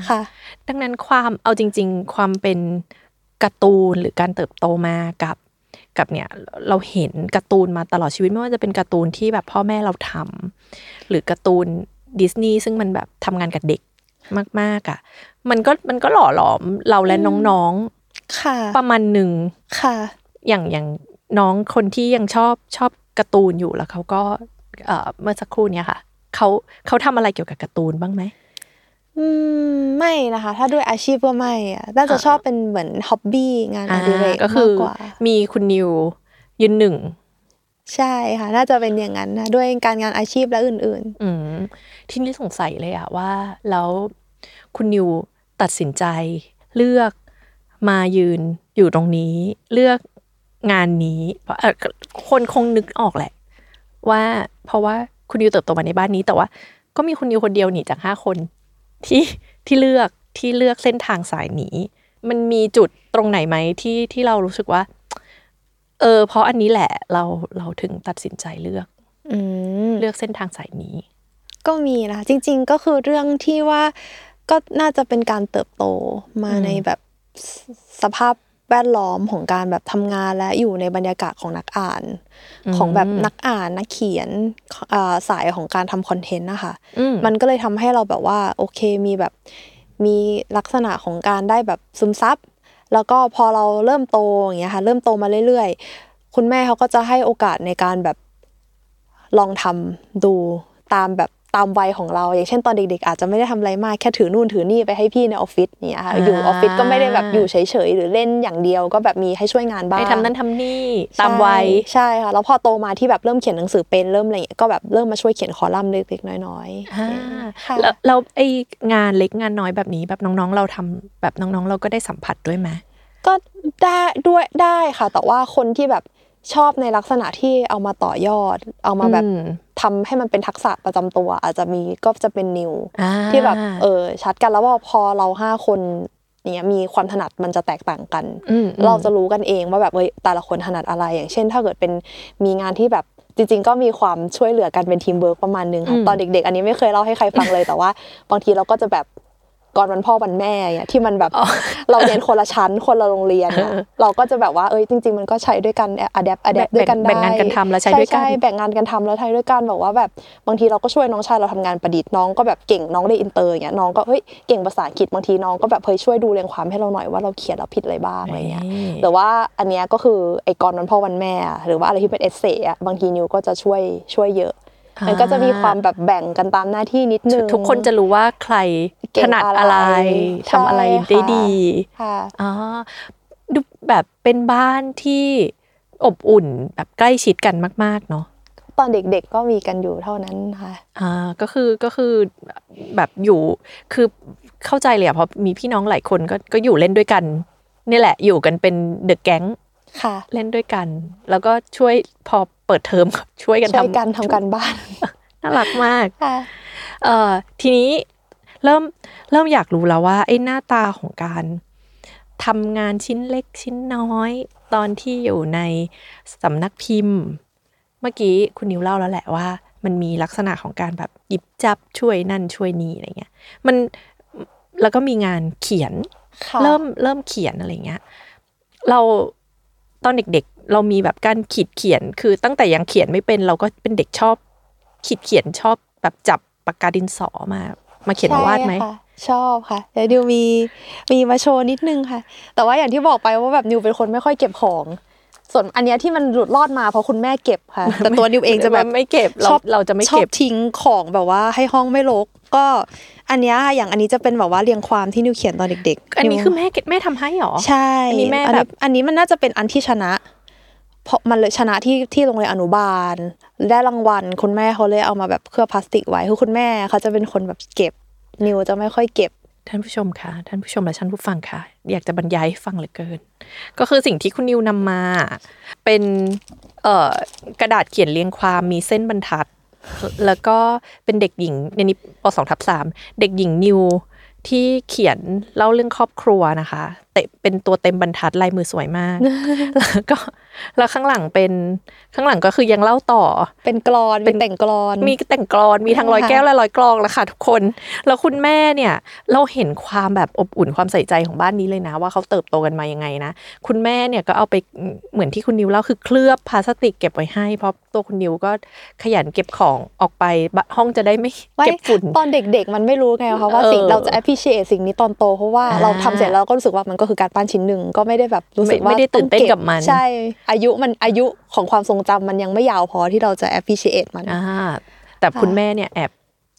ค่ะ ดังนั้นความเอาจริง ๆ ความเป็นการ์ตูนหรือการเติบโตมากับกับเนี่ยเราเห็นการ์ตูนมาตลอดชีวิตไม่ว่าจะเป็นการ์ตูนที่แบบพ่อแม่เราทำหรือการ์ตูนดิสนีย์ซึ่งมันแบบทำงานกับเด็ก มากๆอะ มันก็มันก็หล่อหลอมเราและน้องค่ะๆประมาณหนึ่งค่ะ อย่างอย่างน้องคนที่ยังชอบชอบการ์ตูนอยู่แล้วเขาก็เอ่อเมื่อสักครู่เนี่ยค่ะเขาเขาทำอะไรเกี่ยวกับการ์ตูนบ้างไหมอืมไม่นะคะ ถ้าด้วยอาชีพก็ไม่อะน่าจะชอบเป็นเหมือนฮ็อบบี้งานอดิเรกก็คืมาอกกว่ามีคุณนิวยืนหนึ่งใช่ค่ะ น่าจะเป็นอย่างนั้นนะด้วยการงานอาชีพและอื่นอืมที่นี่สงสัยเลยอะว่า แล้ว คุณนิวตัดสินใจ เลือกมายืนอยู่ตรงนี้ เลือกงานนี้ เพราะเอ่อคนคงนึกออกแหละ ว่าเพราะว่าคุณนิวเติบโตมาในบ้านนี้แต่ว่า ก็มีคุณนิวคนเดียวหนีจากห้าคนที่ที่เลือกที่เลือกเส้นทางสายนี้ มันมีจุดตรงไหนไหมที่ที่เรารู้สึกว่า เออ เพราะอันนี้แหละเราเราถึงตัดสินใจเลือกๆอืมเลือกเส้นทางสายนี้ ก็มีนะคะจริง ๆ ก็คือเรื่องที่ว่า ก็น่าจะเป็นการเติบโตมาอืมในแบบสสภาพแวดล้อมของการแบบทำงานและอยู่ในบรรยากาศของนักอ่าน ของแบบนักอ่านนักเขียนอ่าสายของการทำคอนเทนต์นะคะอืมมันก็เลยทำให้เราแบบว่าโอเคมีแบบมีลักษณะของการได้แบบซึมซับแล้วก็พอเราเริ่มโตอย่างเงี้ยค่ะเริ่มโตมาเรื่อยๆ คุณแม่เขาก็จะให้โอกาสในการแบบลองทำดูตามแบบ ตามวัยของเรา อย่างเช่นตอนเด็กๆ อาจจะไม่ได้ทำอะไรมากแค่ถือนู่นถือนี่ไปให้พี่ในออฟฟิศเนี่ยค่ะอ่าอยู่ออฟฟิศก็ไม่ได้แบบอยู่เฉยๆ หรือเล่นอย่างเดียวก็แบบมีให้ช่วยงานบ้างให้ทำนั่นทำนี่ตามวัยใช่ใช่ค่ะแล้วพอโตมาที่แบบเริ่มเขียนหนังสือเป็นเริ่มอะไรอย่างเงี้ยก็แบบเริ่มมาช่วยเขียนคอลัมน์เล็กๆ น้อยๆอ่าค่ะแล้วแล้วไองานเล็กงานน้อยแบบนี้แบบน้องๆ เราทำแบบน้องๆ เราก็ได้สัมผัสด้วยไหมก็ได้ด้วยได้ค่ะ แต่ว่าคนที่แบบ ชอบในลักษณะที่เอามาต่อยอด เอามาแบบอืมทำให้มันเป็นทักษะประจำตัว อาจจะมีก็จะเป็นนิวอ่าที่แบบเออชัดกันแล้วว่าพอเราห้าคนเนี่ยมีความถนัดมันจะแตกต่างกันอืมเราจะรู้กันเองว่าแบบเฮ้ยแต่ละคนถนัดอะไร อย่างเช่น ถ้าเกิดเป็นมีงานที่แบบจริงๆ ก็มีความช่วยเหลือกันเป็นทีมเวิร์กประมาณนึงค่ะตอนเด็ก ๆ อันนี้ไม่เคยเล่าให้ใครฟังเลยแต่ว่า บางทีเราก็จะแบบ ก่อนวันพ่อวันแม่เนี่ยที่มันแบบเราเรียนคนละชั้นคนละโรงเรียนอะเราก็จะแบบว่าเอ้ยจริง ๆ มันก็ใช้ด้วยกัน adapt adapt แบ่งด้วยกันได้แบ่งงานกันทำแล้วใช้ด้วยกันใช่แบ่งงานกันทำแล้วใช้ด้วยกันแบบว่าแบบบางทีเราก็ช่วยน้องชายเราทำงานประดิษฐ์น้องก็แบบเก่งน้องเรียนอินเตอร์อย่างเงี้ยน้องก็เฮ้ยเก่งภาษาอังกฤษบางทีน้องก็แบบเฮ้ยช่วยดูเรียงความให้เราหน่อยว่าเราเขียนเราผิดอะไรบ้างอะไรเงี้ยนี่หรือว่าอันเนี้ยก็คือไอ้กรวันพ่อวันแม่อะหรือว่าอะไรที่เป็นเอเซ่อะบางทีนิวก็จะช่วยช่วยเยอะ มันก็จะมีความแบบแบ่งกันตามหน้าที่นิดนึงทุกคนจะรู้ว่าใครเก่ถงนัดอะไรอะไรทำอะไรใช่ได้ค่ะดีค่ะอ๋อดูแบบเป็นบ้านที่อบอุ่นแบบใกล้ชิดกันมาก ๆ เนาะตอนเด็กๆก็มีกันอยู่เท่านั้นค่ะอ่าก็คือก็คือแบบอยู่คือเข้าใจเลยอะเพราะมีพี่น้องหลายคนก็ก็อยู่เล่นด้วยกันนี่แหละอยู่กันเป็นเดอะแก๊ง ค่ะ เล่นด้วยกัน แล้วก็ช่วยพอเปิดเทอมก็ช่วยกันช่วยทำกันทำการบ้านน่ารักมากค่ะเอ่อทีนี้เริ่มเริ่มอยากรู้แล้วว่าไอ้หน้าตาของการทำงานชิ้นเล็กชิ้นน้อย ตอนที่อยู่ในสำนักพิมพ์ เมื่อกี้คุณนิวเล่าแล้วแหละว่า มันมีลักษณะของการแบบหยิบจับช่วยนั่นช่วยนี่อะไรเงี้ย มันแล้วก็มีงานเขียนค่ะเริ่มเริ่มเขียนอะไรเงี้ย เรา ตอนเด็กๆ เรามีแบบการขีดเขียน คือตั้งแต่ยังเขียนไม่เป็นเราก็เป็นเด็กชอบ ขีดเขียนชอบแบบจับปากกาดินสอมา มาเขียนวาดไหมชอบค่ะเดี๋ยวดิวมีมีมาโชว์นิดนึงค่ะ แต่ว่าอย่างที่บอกไปว่าแบบนิวเป็นคนไม่ค่อยเก็บของ ส่วนอันเนี้ยที่มันหลุดรอดมาเพราะคุณแม่เก็บค่ะ แต่ตัวนิวเองจะแบบไม่เก็บเราชอบเราจะไม่ชอเก็บบทิ้งของแบบว่าให้ห้องไม่รกก็อันเนี้ยค่ะอย่างอันนี้จะเป็นแบบว่าเรียงความที่นิวเขียนตอนเด็ก ๆ อันนี้วคือแม่เก็บแม่ทำให้หรอใช่อันนี้แม่อันแบนี้บอันนี้มันน่าจะเป็นอันที่ชนะเพราะมันเลยชนะที่ที่โรงเรียนอนุบาล ได้รางวัล คุณแม่เขาเลยเอามาแบบเคลือบพลาสติกไว้คือคุณแม่เขาจะเป็นคนแบบเก็บ นิวจะไม่ค่อยเก็บ ท่านผู้ชมค่ะท่านผู้ชมและท่านผู้ฟังค่ะอยากจะบรรยายให้ฟังเหลือเกิน ก็คือสิ่งที่คุณนิวนำมา เป็นเออกระดาษเขียนเรียงความมีเส้นบรรทัด แล้วก็เป็นเด็กหญิงในนี้ปสองทับสามเด็กหญิงนิวที่เขียนเล่าเรื่องครอบครัวนะคะเตะเป็นตัวเต็มบรรทัดลายมือสวยมาก แล้วก็แล้วข้างหลังเป็นข้างหลังก็คือยังเล่าต่อ เป็นกรอนเป็เป็นนแต่งกรอน มีแต่งกรอนมีทั้งร้อยแก้วและร้อยกลองแล้วค่ะทุกคน แล้วคุณแม่เนี่ย เราเห็นความแบบอบอุ่นความใส่ใจของบ้านนี้เลยนะ ว่าเขาเติบโตกันมายังไงนะ คุณแม่เนี่ยก็เอาไปเหมือนที่คุณนิวเล่าคือเคลือบพลาสติกเก็บไว้ให้ เพราะตัวคุณนิวก็ขยันเก็บของออกไปบะห้องจะได้ไม่ไม่เก็บฝุ่นตอนเด็กๆ มันไม่รู้ไงคะว่าเออสิ่งเราจะ appreciate สิ่งนี้ตอนโตเพราะว่าอ่าเราทำเสร็จแล้วก็รู้สึกว่ามันก็คือการปั้นชิ้นหนึ่งก็ไม่ได้แบบรู้สึกไม่ว่าไม่ได้ตื่นเต้นองกับมัน ใช่ อายุมันอายุของความทรงจำมันยังไม่ยาวพอที่เราจะ appreciate มันอ่าแต่คุณแม่เนี่ยแอบ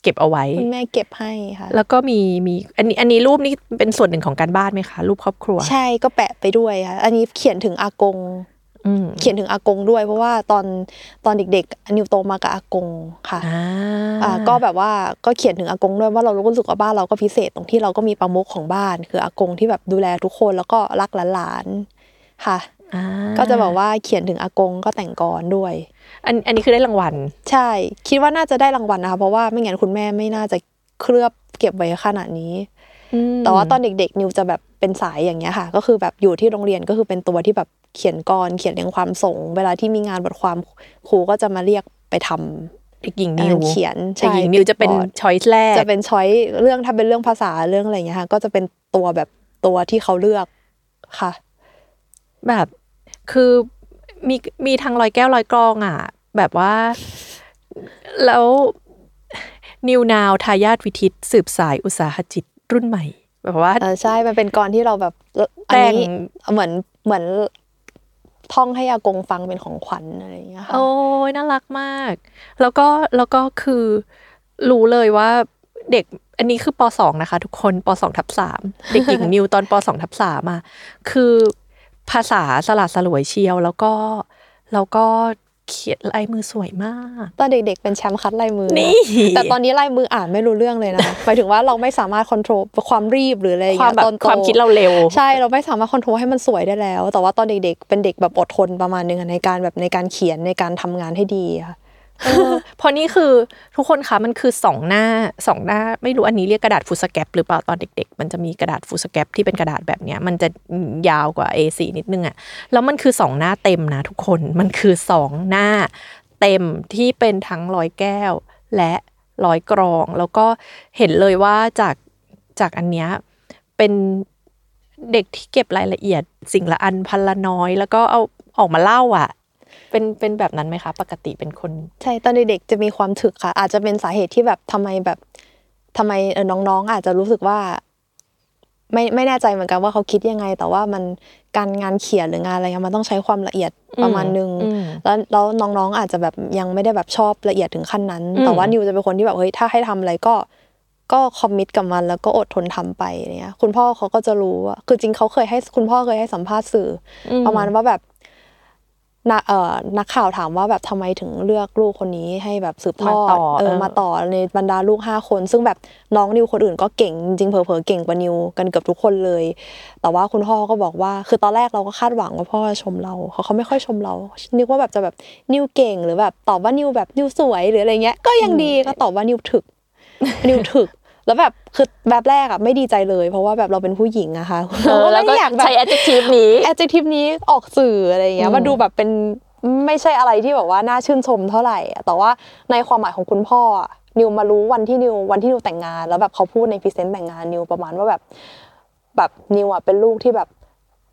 เก็บเอาไว้คุณแม่เก็บให้ค่ะ แล้วก็มีมีอันนี้อันนี้รูปนี้เป็นส่วนหนึ่งของการบ้านไหมคะ รูปครอบครัว ใช่ก็แปะไปด้วยค่ะอันนี้เขียนถึงอากงอืม เขียนถึงอากงด้วย เพราะว่าตอนตอนเด็กๆนิวโตมากับอากงค่ะอ่าอ่าก็แบบว่าก็เขียนถึงอากงด้วยว่าเรารู้สึกว่าบ้านเราก็พิเศษตรงที่เราก็มีประมุขของบ้าน คืออากงที่แบบดูแลทุกคนแล้วก็รักหลานๆค่ะอ่าก็จะแบบว่าเขียนถึงอากงก็แต่งกรด้วย อันอันนี้คือได้รางวัล ใช่ คิดว่าน่าจะได้รางวัลนะคะเพราะว่าไม่งั้นคุณแม่ไม่น่าจะเคลือบเก็บไว้ขนาดนี้แต่ว่าตอนเด็กๆนิวจะแบบเป็นสายอย่างเงี้ยค่ะ ก็คือแบบอยู่ที่โรงเรียนก็คือเป็นตัวที่แบบ เขียนกรเขียนเรียงความส่ง เวลาที่มีงานบทความครูก็จะมาเรียกไปทำเด็กหญิงอันนินั้วนเขียนเด็กหญิงใช่นิวจะเป็นติดบอร์ดช้อยส์แรกจะเป็นช้อยเรื่องถ้าเป็นเรื่องภาษาเรื่องอะไรอย่างเงี้ยค่ะก็จะเป็นตัวแบบตัวที่เขาเลือกค่ะ แบบคือมีมีทางรอยแก้วรอยกรองอะ แบบว่า แล้วนิวนาวทายาทวิทิตสืบสายอุตสาหจิตรุ่นใหม่ แบบว่าเออใช่มันเป็นกรที่เราแบบอันแต่งนี้เหมือนเหมือน ท่องให้อากงฟังเป็นของขวัญอะไรอย่างเงี้ยค่ะโอ้ยน่ารักมาก แล้วก็แล้วก็คือรู้เลยว่าเด็กอันนี้คือปสองนะคะ ทุกคนปสองทับสามเด็กหญิงนิวตอนปสองทับสามอะคือภาษาสลัดสลวยเชียว แล้วก็แล้วก็ เขียนลายมือสวยมาก ตอนเด็กๆ เป็นแชมป์คัดลายมือนี่แต่ตอนนี้ลายมืออ่านไม่รู้เรื่องเลยนะคะหมายถึงว่าเราไม่สามารถควบคุมความรีบหรืออะไรอย่างควาเงี้มแบบยตอนโตความคิดเราเร็ว ใช่เราไม่สามารถควบคุมให้มันสวยได้แล้ว แต่ว่าตอนเด็กๆเป็นเด็กแบบอดทนประมาณนึงอะในการแบบในการเขียนในการทำงานให้ดีค่ะ เออเพราะนี่คือทุกคนคะมันคือสองหน้าสองหน้า ไม่รู้อันนี้เรียกกระดาษฟูสแกปหรือเปล่าตอนเด็ก ๆ มันจะมีกระดาษฟูสแกปที่เป็นกระดาษแบบเนี้ยมันจะยาวกว่า A4 นิดนึงอะแล้วมันคือสองหน้าเต็มนะทุกคนมันคือสองหน้าเต็มที่เป็นทั้งร้อยแก้ว และร้อยกรอง แล้วก็เห็นเลยว่าจากจากอันเนี้ยเป็นเด็กที่เก็บรายละเอียดสิ่งละอันพันละน้อย แล้วก็เอาออกมาเล่าอะ เป็นเป็นแบบนั้นไหมคะ ปกติเป็นคน ใช่ตอนเด็กๆจะมีความถึกค่ะ อาจจะเป็นสาเหตุที่แบบทำไมแบบทำไมเออน้องๆ อาจจะรู้สึกว่า ไม่ไม่แน่ใจเหมือนกันว่าเขาคิดยังไง แต่ว่ามันการงานเขียนหรืองานอะไรเงี้ยมันต้องใช้ความละเอียดประมาณนึงอืมแล้วแล้วน้องๆอาจจะแบบยังไม่ได้แบบชอบละเอียดถึงขั้นนั้นอืมแต่ว่านิวจะเป็นคนที่แบบเฮ้ยถ้าให้ทำอะไรก็ก็คอมมิตกับมันแล้วก็อดทนทำไปเนี่ยคุณพ่อเขาก็จะรู้ว่าคือจริงเขาเคยให้คุณพ่อเคยให้สัมภาษณ์สื่ออมประมาณว่าแบบ นักเอ่อนักข่าวถามว่าแบบทำไมถึงเลือกลูกคนนี้ให้แบบสืบทอมาดต่อเออเออมาต่อในบรรดาลูกห้าคน ซึ่งแบบน้องนิวคนอื่นก็เก่งจริงๆเผลอๆเก่งกว่านิวกันเกือบทุกคนเลย แต่ว่าคุณพ่อก็บอกว่า คือตอนแรกเราก็คาดหวังว่าพ่อจะชมเราเขาเขาไม่ค่อยชมเรานึกว่าแบบจะแบบนิวเก่งหรือแบบตอบว่านิวแบบนิวสวยหรืออะไรเงี้ยก็ยังดีก็ตอบว่านิวถึกนิวถึก แล้วแบบคือแบบแรกอะไม่ดีใจเลย เพราะว่าแบบเราเป็นผู้หญิงอะค่ะเออแล้วก็ไม่อยากแบบใช้ adjective นี้ adjective นี้ออกสื่ออะไรอย่างเงี้ยอืมมันดูแบบเป็นไม่ใช่อะไรที่แบบว่าน่าชื่นชมเท่าไหร่อะแต่ว่าในความหมายของคุณพ่ออะนิวมารู้วันที่นิววันที่นิวแต่งงาน แล้วแบบเขาพูดใน present แต่งงานนิวประมาณว่าแบบ แบบนิวอะเป็นลูกที่แบบ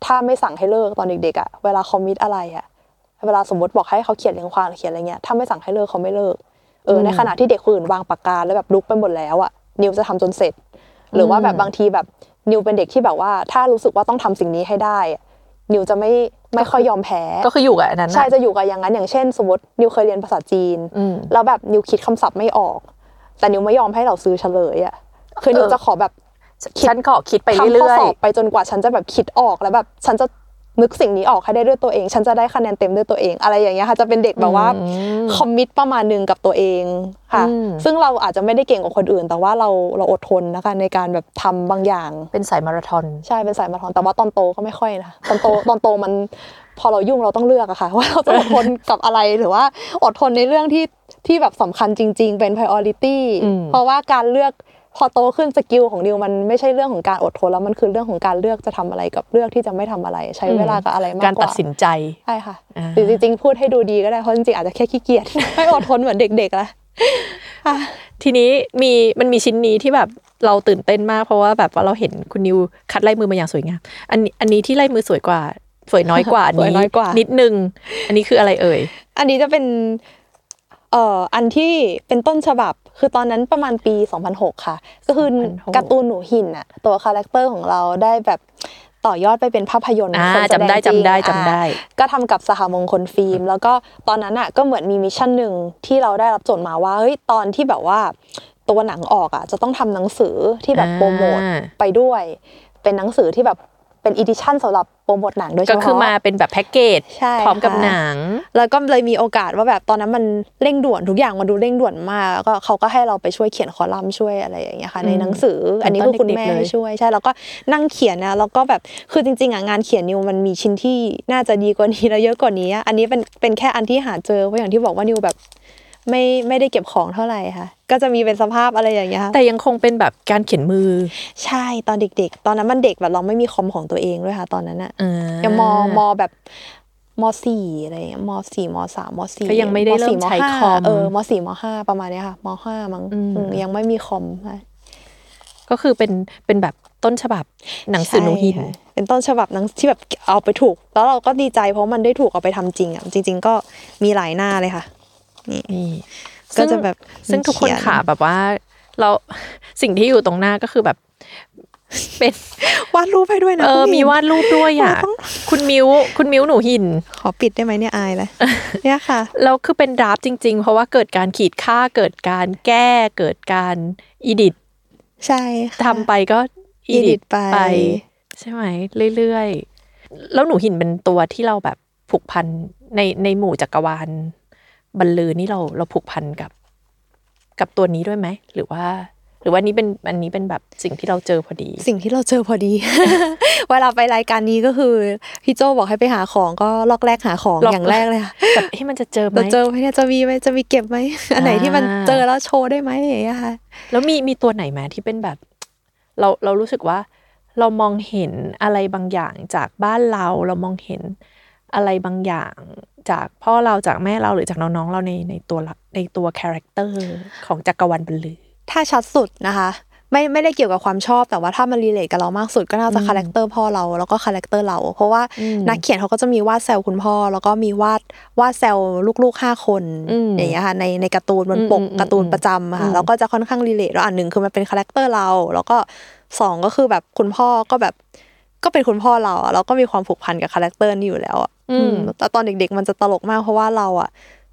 ถ้าไม่สั่งให้เลิกตอนเด็กๆอะเวลา commit อะไรอะเวลาสมมติบอกให้เขาเขียนเรียงความเขียนอะไรเงี้ยถ้าไม่สั่งให้เลิกเขาไม่เลิกเออในขณะที่เด็กคนอื่นวางปากกาแล้วแบบลุกไปหมดแล้วอะ นิวจะทำจนเสร็จ หรือว่าแบบบางทีแบบนิวเป็นเด็กที่แบบว่า ถ้ารู้สึกว่าต้องทำสิ่งนี้ให้ได้อะนิวจะไม่ไม่ค่อยยอมแพ้ก็คืออยู่กับอันนั้นน่ะใช่จะอยู่กับอย่างนั้นอย่างเช่น สมมตินิวเคยเรียนภาษาจีนอืมแล้วแบบนิวคิดคำศัพท์ไม่ออก แต่นิวไม่ยอมให้เราซื้อเฉลยอะคือนิวเออจะขอแบบฉันก็คิดไปทำข้เรื่ออยสอบไปจนกว่าฉันจะแบบคิดออกแล้วแบบฉันจะ นึกสิ่งนี้ออกให้ได้ด้วยตัวเอง ฉันจะได้คะแนนเต็มด้วยตัวเอง อะไรอย่างเงี้ยค่ะ จะเป็นเด็กแบบว่าอืม commit ประมาณหนึ่งกับตัวเองค่ะอืมซึ่งเราอาจจะไม่ได้เก่งกว่าคนอื่น แต่ว่าเราเราอดทนนะคะในการแบบทำบางอย่างๆเป็นสายมาราธอน ใช่ เป็นสายมาราธอน แต่ว่าตอนโตก็ไม่ค่อยนะ ตอนโตตอนโตมันพอเรายุ่งเราต้องเลือกอะค่ะ ว่าเราจะอดทนกับอะไรหรือว่าอดทนในเรื่องที่ที่แบบสำคัญจริง ๆ เป็น priority อืมเพราะว่าการเลือก พอโตขึ้น skill ของนิวมันไม่ใช่เรื่องของการอดทนแล้วมันคือเรื่องของการเลือกจะทำอะไรกับเลือกที่จะไม่ทำอะไร ใช้เวลากับอะไรมากกว่าการตัดสินใจใช่ค่ะอ่าหรือจริงๆพูดให้ดูดีก็ได้เพราะจริงๆอาจจะแค่ขี้เกียจไม่อดทนเหมือนเด็กๆละค่ะทีนี้มีมันมีชิ้นนี้ที่แบบเราตื่นเต้นมากเพราะว่าแบบว่าเราเห็นคุณนิวคัดลายมือมาอย่างสวยงามอันนี้อันนี้ที่ลายมือสวยกว่าสวยน้อยกว่าอันสวยนี้น้อยกว่านิดนึง อันนี้คืออะไรเอ่ย อันนี้จะเป็นเอ่ออันที่เป็นต้นฉบับ คือตอนนั้นประมาณปี 2006 ค่ะ ก็คือ2006การ์ตูนหนูหินอะตัว character ของเราได้แบบต่อยอดไปเป็นภาพยนตร์อ่าคนแสดงจำได้จริงจำได้จำได้อ่าก็ทำกับสหมงคลฟิล์ม แล้วก็ตอนนั้นอะก็เหมือนมี mission หนึ่งที่เราได้รับโจทย์มาว่าเฮ้ยตอนที่แบบว่า ตัวหนังออกอะจะต้องทำหนังสือที่แบบอ่าโปรโมทไปด้วย เป็นหนังสือที่แบบ เป็น edition สำหรับโปรโมทหนังโดยเฉพาะก็คือมาเป็นแบบแพ็กเกจใช่พร้อมกับค่ะหนัง แล้วก็เลยมีโอกาสว่าแบบตอนนั้นมันเร่งด่วนทุกอย่างมันดูเร่งด่วนมากแล้วก็เขาก็ให้เราไปช่วยเขียนคอลัมน์ช่วยอะไรอย่างเงี้ยค่ะอืมในหนังสือ อันนี้คือคุณแม่ตอนเด็กๆเลยให้ช่วยใช่แล้วก็นั่งเขียนนะแล้วก็แบบคือจริงๆอะงานเขียนนิวมันมีชิ้นที่น่าจะดีกว่านี้แล้วเยอะกว่านี้อะอันนี้เป็นเป็นแค่อันที่หาเจอเพราะอย่างที่บอกว่านิวแบบ ไม่ไม่ได้เก็บของเท่าไหร่ค่ะ ก็จะมีเป็นสภาพอะไรอย่างเงี้ยค่ะแต่ยังคงเป็นแบบการเขียนมือ ใช่ตอนเด็ก ๆ ตอนนั้นมันเด็กแบบเราไม่มีคอมของตัวเองด้วยค่ะ ตอนนั้นอะอ่ายังมมแบบมสี่อะไรอย่างเงี้ยมสี่มสามมสี่ก็ยังไม่ได้เริ่มสี่ใช้ห้าคอมเออมสี่มห้าประมาณเนี้ยค่ะมห้ามั้งอืมอืมยังไม่มีคอมค่ะก็คือเป็นเป็นแบบต้นฉบับหนังสือหนูหินใช่ค่ะเป็นต้นฉบับหนังที่แบบเอาไปถูก แล้วเราก็ดีใจเพราะมันได้ถูกเอาไปทำจริงอะจริง ๆ ก็มีหลายหน้าเลยค่ะ นี่นี่ก็จะแบบซึ่งทุกคนเขียนขาแบบว่า เราสิ่งที่อยู่ตรงหน้าก็คือแบบเป็นวาดรูปให้ด้วยนะเออคุณมีหญิงวาดรูปด้วยอะเราต้องคุณมิวคุณมิวหนูหิน ขอปิดได้ไหมเนี่ยอายเลยเนี่ยค่ะแล้วคือเป็นดราฟต์จริง ๆ เพราะว่าเกิดการขีดค่าเกิดการแก้เกิดการอีดิทใช่ค่ะทำไปก็อีดิ edit ทไปไป ใช่ไหมเรื่อยๆ แล้วหนูหินเป็นตัวที่เราแบบผูกพันในในหมู่จักรวาล บรรลือนี่เราเราผูกพันกับกับตัวนี้ด้วยไหมหรือว่าหรือว่านี้เป็นอันนี้เป็นแบบสิ่งที่เราเจอพอดี สิ่งที่เราเจอพอดี เวลาไปรายการนี้ก็คือพี่โจบอกให้ไปหาของก็ลอกแรกหาของลอกอย่างแรกเลยค่ะแบบให้มันจะเจอไหมเราเจอไหมเนี่ยจะมีไหมจะมีเก็บไหมอันไหนที่มันอ่าเจอแล้วโชว์ได้ไหมอย่างเงี้ยค่ะแล้วมีมีตัวไหนไหมที่เป็นแบบ เราเรารู้สึกว่า เรามองเห็นอะไรบางอย่างจากบ้านเราเรามองเห็น อะไรบางอย่างจากพ่อเราจากแม่เราหรือจากน้องๆเราในในตัวละในตัว character ของจักรวาลบรรลือ ถ้าชัดสุดนะคะไม่ไม่ได้เกี่ยวกับความชอบแต่ว่าถ้ามัน relate กับเรามากสุดก็น่าจะ character พ่อเราแล้วก็ character เรา เพราะว่าอืมนักเขียนเขาก็จะมีวาดแซวคุณพ่อ แล้วก็มีวาดวาดแซวลูกๆห้าคนอืมอย่างเงี้ยค่ะในในการ์ตูนบนปกอืมอืมการ์ตูนประจำอะค่ะอืมแล้วก็จะค่อนข้าง relate แล้วอันหนึ่งคือมันเป็น character เรา แล้วก็สองก็คือแบบคุณพ่อก็แบบ ก็เป็นคุณพ่อเราอะเราก็มีความผูกพันกับ character นี้อยู่แล้วอะอืมอืมแต่ตอนเด็ก ๆ มันจะตลกมากเพราะว่าเราอะ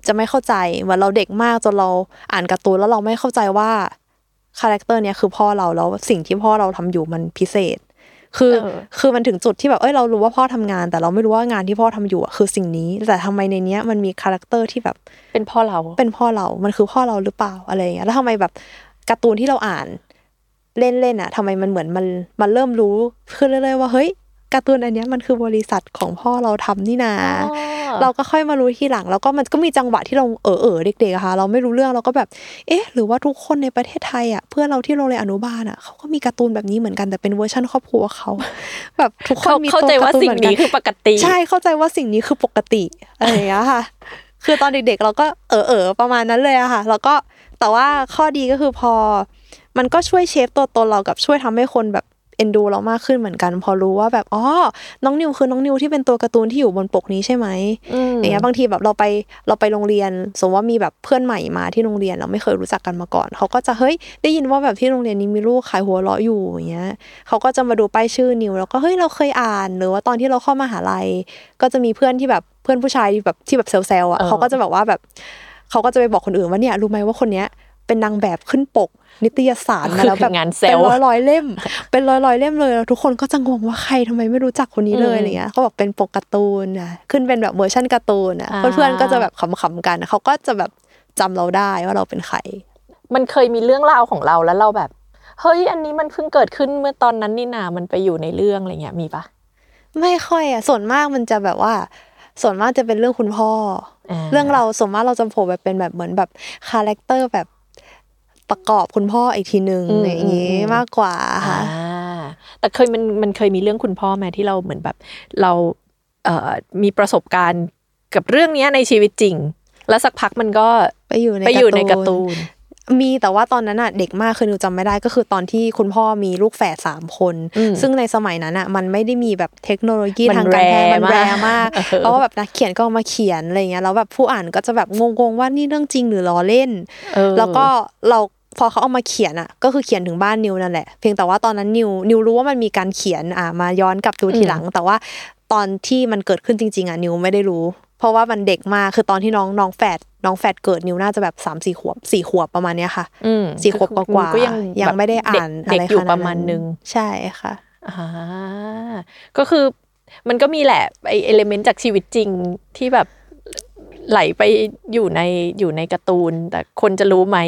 จะไม่เข้าใจเหมือนเราเด็กมากจนเราอ่านการ์ตูนแล้วเราไม่เข้าใจว่า character เนี้ยคือพ่อเราแล้วสิ่งที่พ่อเราทำอยู่มันพิเศษ คือเออคือมันถึงจุดที่แบบเอ้ยเรารู้ว่าพ่อทำงาน แต่เราไม่รู้ว่างานที่พ่อทำอยู่อะคือสิ่งนี้ แต่ทำไมในเนี้ยมันมี character ที่แบบเป็นพ่อเราเป็นพ่อเรา มันคือพ่อเราหรือเปล่าอะไรอย่างเงี้ยแล้วทำไมแบบการ์ตูนที่เราอ่าน เล่นๆอะทำไมมันเหมือนมันมันเริ่มรู้ขึ้นเรื่อยๆว่าเฮ้ยการ์ตูนอันเนี้ยมันคือบริษัทของพ่อเราทำนี่นาอ๋อเราก็ค่อยมารู้ทีหลัง แล้วก็มันก็มีจังหวะที่เราเออเออๆเด็กๆอะค่ะ เราไม่รู้เรื่องเราก็แบบ เอ๊ะ หรือว่าทุกคนในประเทศไทยอะเพื่อนเราที่โรงเรียนอนุบาลอะเขาก็มีการ์ตูนแบบนี้เหมือนกันแต่เป็นเวอร์ชันครอบครัวเขาแบบทุกคนเขามีเข้าใจว่าสิ่งนี้คือปกติ ใช่เข้าใจว่าสิ่งนี้คือปกติอะไรอย่างเงี้ยค่ะ คือตอนเด็กๆเราก็เออเออๆประมาณนั้นเลยอะค่ะ แล้วก็แต่ว่าข้อดีก็คือพอ มันก็ช่วยเชฟตัวตนเรากับช่วยทำให้คนแบบเอ็นดูเรามากขึ้นเหมือนกัน พอรู้ว่าแบบอ๋อน้องนิวคือน้องนิวที่เป็นตัวการ์ตูนที่อยู่บนปกนี้ใช่ไหมอืมอย่างเงี้ยบางทีแบบเราไปเราไปโรงเรียน สมมติว่ามีแบบเพื่อนใหม่มาที่โรงเรียนเราไม่เคยรู้จักกันมาก่อน เขาก็จะเฮ้ยได้ยินว่าแบบที่โรงเรียนนี้มีลูกขายหัวเราะอยู่อย่างเงี้ยเขาก็จะมาดูป้ายชื่อนิวแล้วก็เฮ้ยเราเคยอ่าน หรือว่าตอนที่เราเข้ามหาลัยก็จะมีเพื่อนที่แบบเพื่อนผู้ชายแบบที่แบบเซลล์อะเออเขาก็จะแบบว่าแบบเขาก็จะไปบอกคนอื่นว่าเนี่ยรู้ไหมว่าคนเนี้ย เป็นนางแบบขึ้นปก นิตยสารมาแล้วแบบงานเซเป็ลนล์ร้อยร้อยๆเล่ม เป็นร้อยร้อยๆเล่มเลยแล้วทุกคนก็จะงงว่าใครทำไมไม่รู้จักคนนี้เลยอืมอะไรเงี้ยเขาบอกเป็นปกการ์ตูนนะขึ้นเป็นแบบเวอร์ชันการ์ตูนนะอ่าเพื่อนๆก็จะแบบขำๆกันเขาก็จะแบบจำเราได้ว่าเราเป็นใคร มันเคยมีเรื่องราวของเราแล้วเราแบบเฮ้ยอันนี้มันเพิ่งเกิดขึ้นเมื่อตอนนั้นนี่นา มันไปอยู่ในเรื่องอะไรเงี้ยมีปะไม่ค่อยอะส่วนมากมันจะแบบว่า ส่วนมากจะเป็นเรื่องคุณพ่ออ่าเรื่องเราส่วนมากเราจะโผล่แบบเป็นแบบเหมือนแบบ character แบบ ประกอบคุณพ่ออีกทีหนึ่งอืมอย่างงี้อืมมากกว่าค่ะอ่าแต่เคยมันมันเคยมีเรื่องคุณพ่อไหมที่เราเหมือนแบบ เราเอ่อมีประสบการณ์กับเรื่องเนี้ยในชีวิตจริง แล้วสักพักมันก็ไปอยู่ในไปอยู่ในการ์ตูนมีแต่ว่าตอนนั้นอะเด็กมากคือหนูจำไม่ได้ก็คือตอนที่คุณพ่อมีลูกแฝดสามคนอืมซึ่งในสมัยนั้นอะมันไม่ได้มีแบบเทคโนโลยีมันทางการแพทย์แรมันมากแรมากเออเพราะว่าแบบนักเขียนก็เอามาเขียนอะไรเงี้ยแล้วแบบผู้อ่านก็จะแบบงงๆว่านี่เรื่องจริงหรือล้อเล่นเออแล้วก็เรา พอเขาเอามาเขียนอะ ก็คือเขียนถึงบ้านนิวนั่นแหละ เพียงแต่ว่าตอนนั้นนิวนิวรู้ว่ามันมีการเขียนอะมาย้อนกลับดูทีหลัง แต่ว่าตอนที่มันเกิดขึ้นจริง ๆอะนิวไม่ได้รู้ เพราะว่ามันเด็กมากคือตอนที่น้องน้องแฝดน้องแฝดเกิดนิวน่าจะแบบสามสี่ขวบสี่ขวบประมาณเนี้ยค่ะอืมสี่ขวบกว่าๆก็ยังยังแบบไม่ได้อ่านเด็กอะไรเด็กอยู่ขนาดประมาณนึงใช่ค่ะอ่าก็คือมันก็มีแหละไอ้ element จากชีวิตจริงที่แบบไหลไปอยู่ในอยู่ในการ์ตูน แต่คนจะรู้ไหม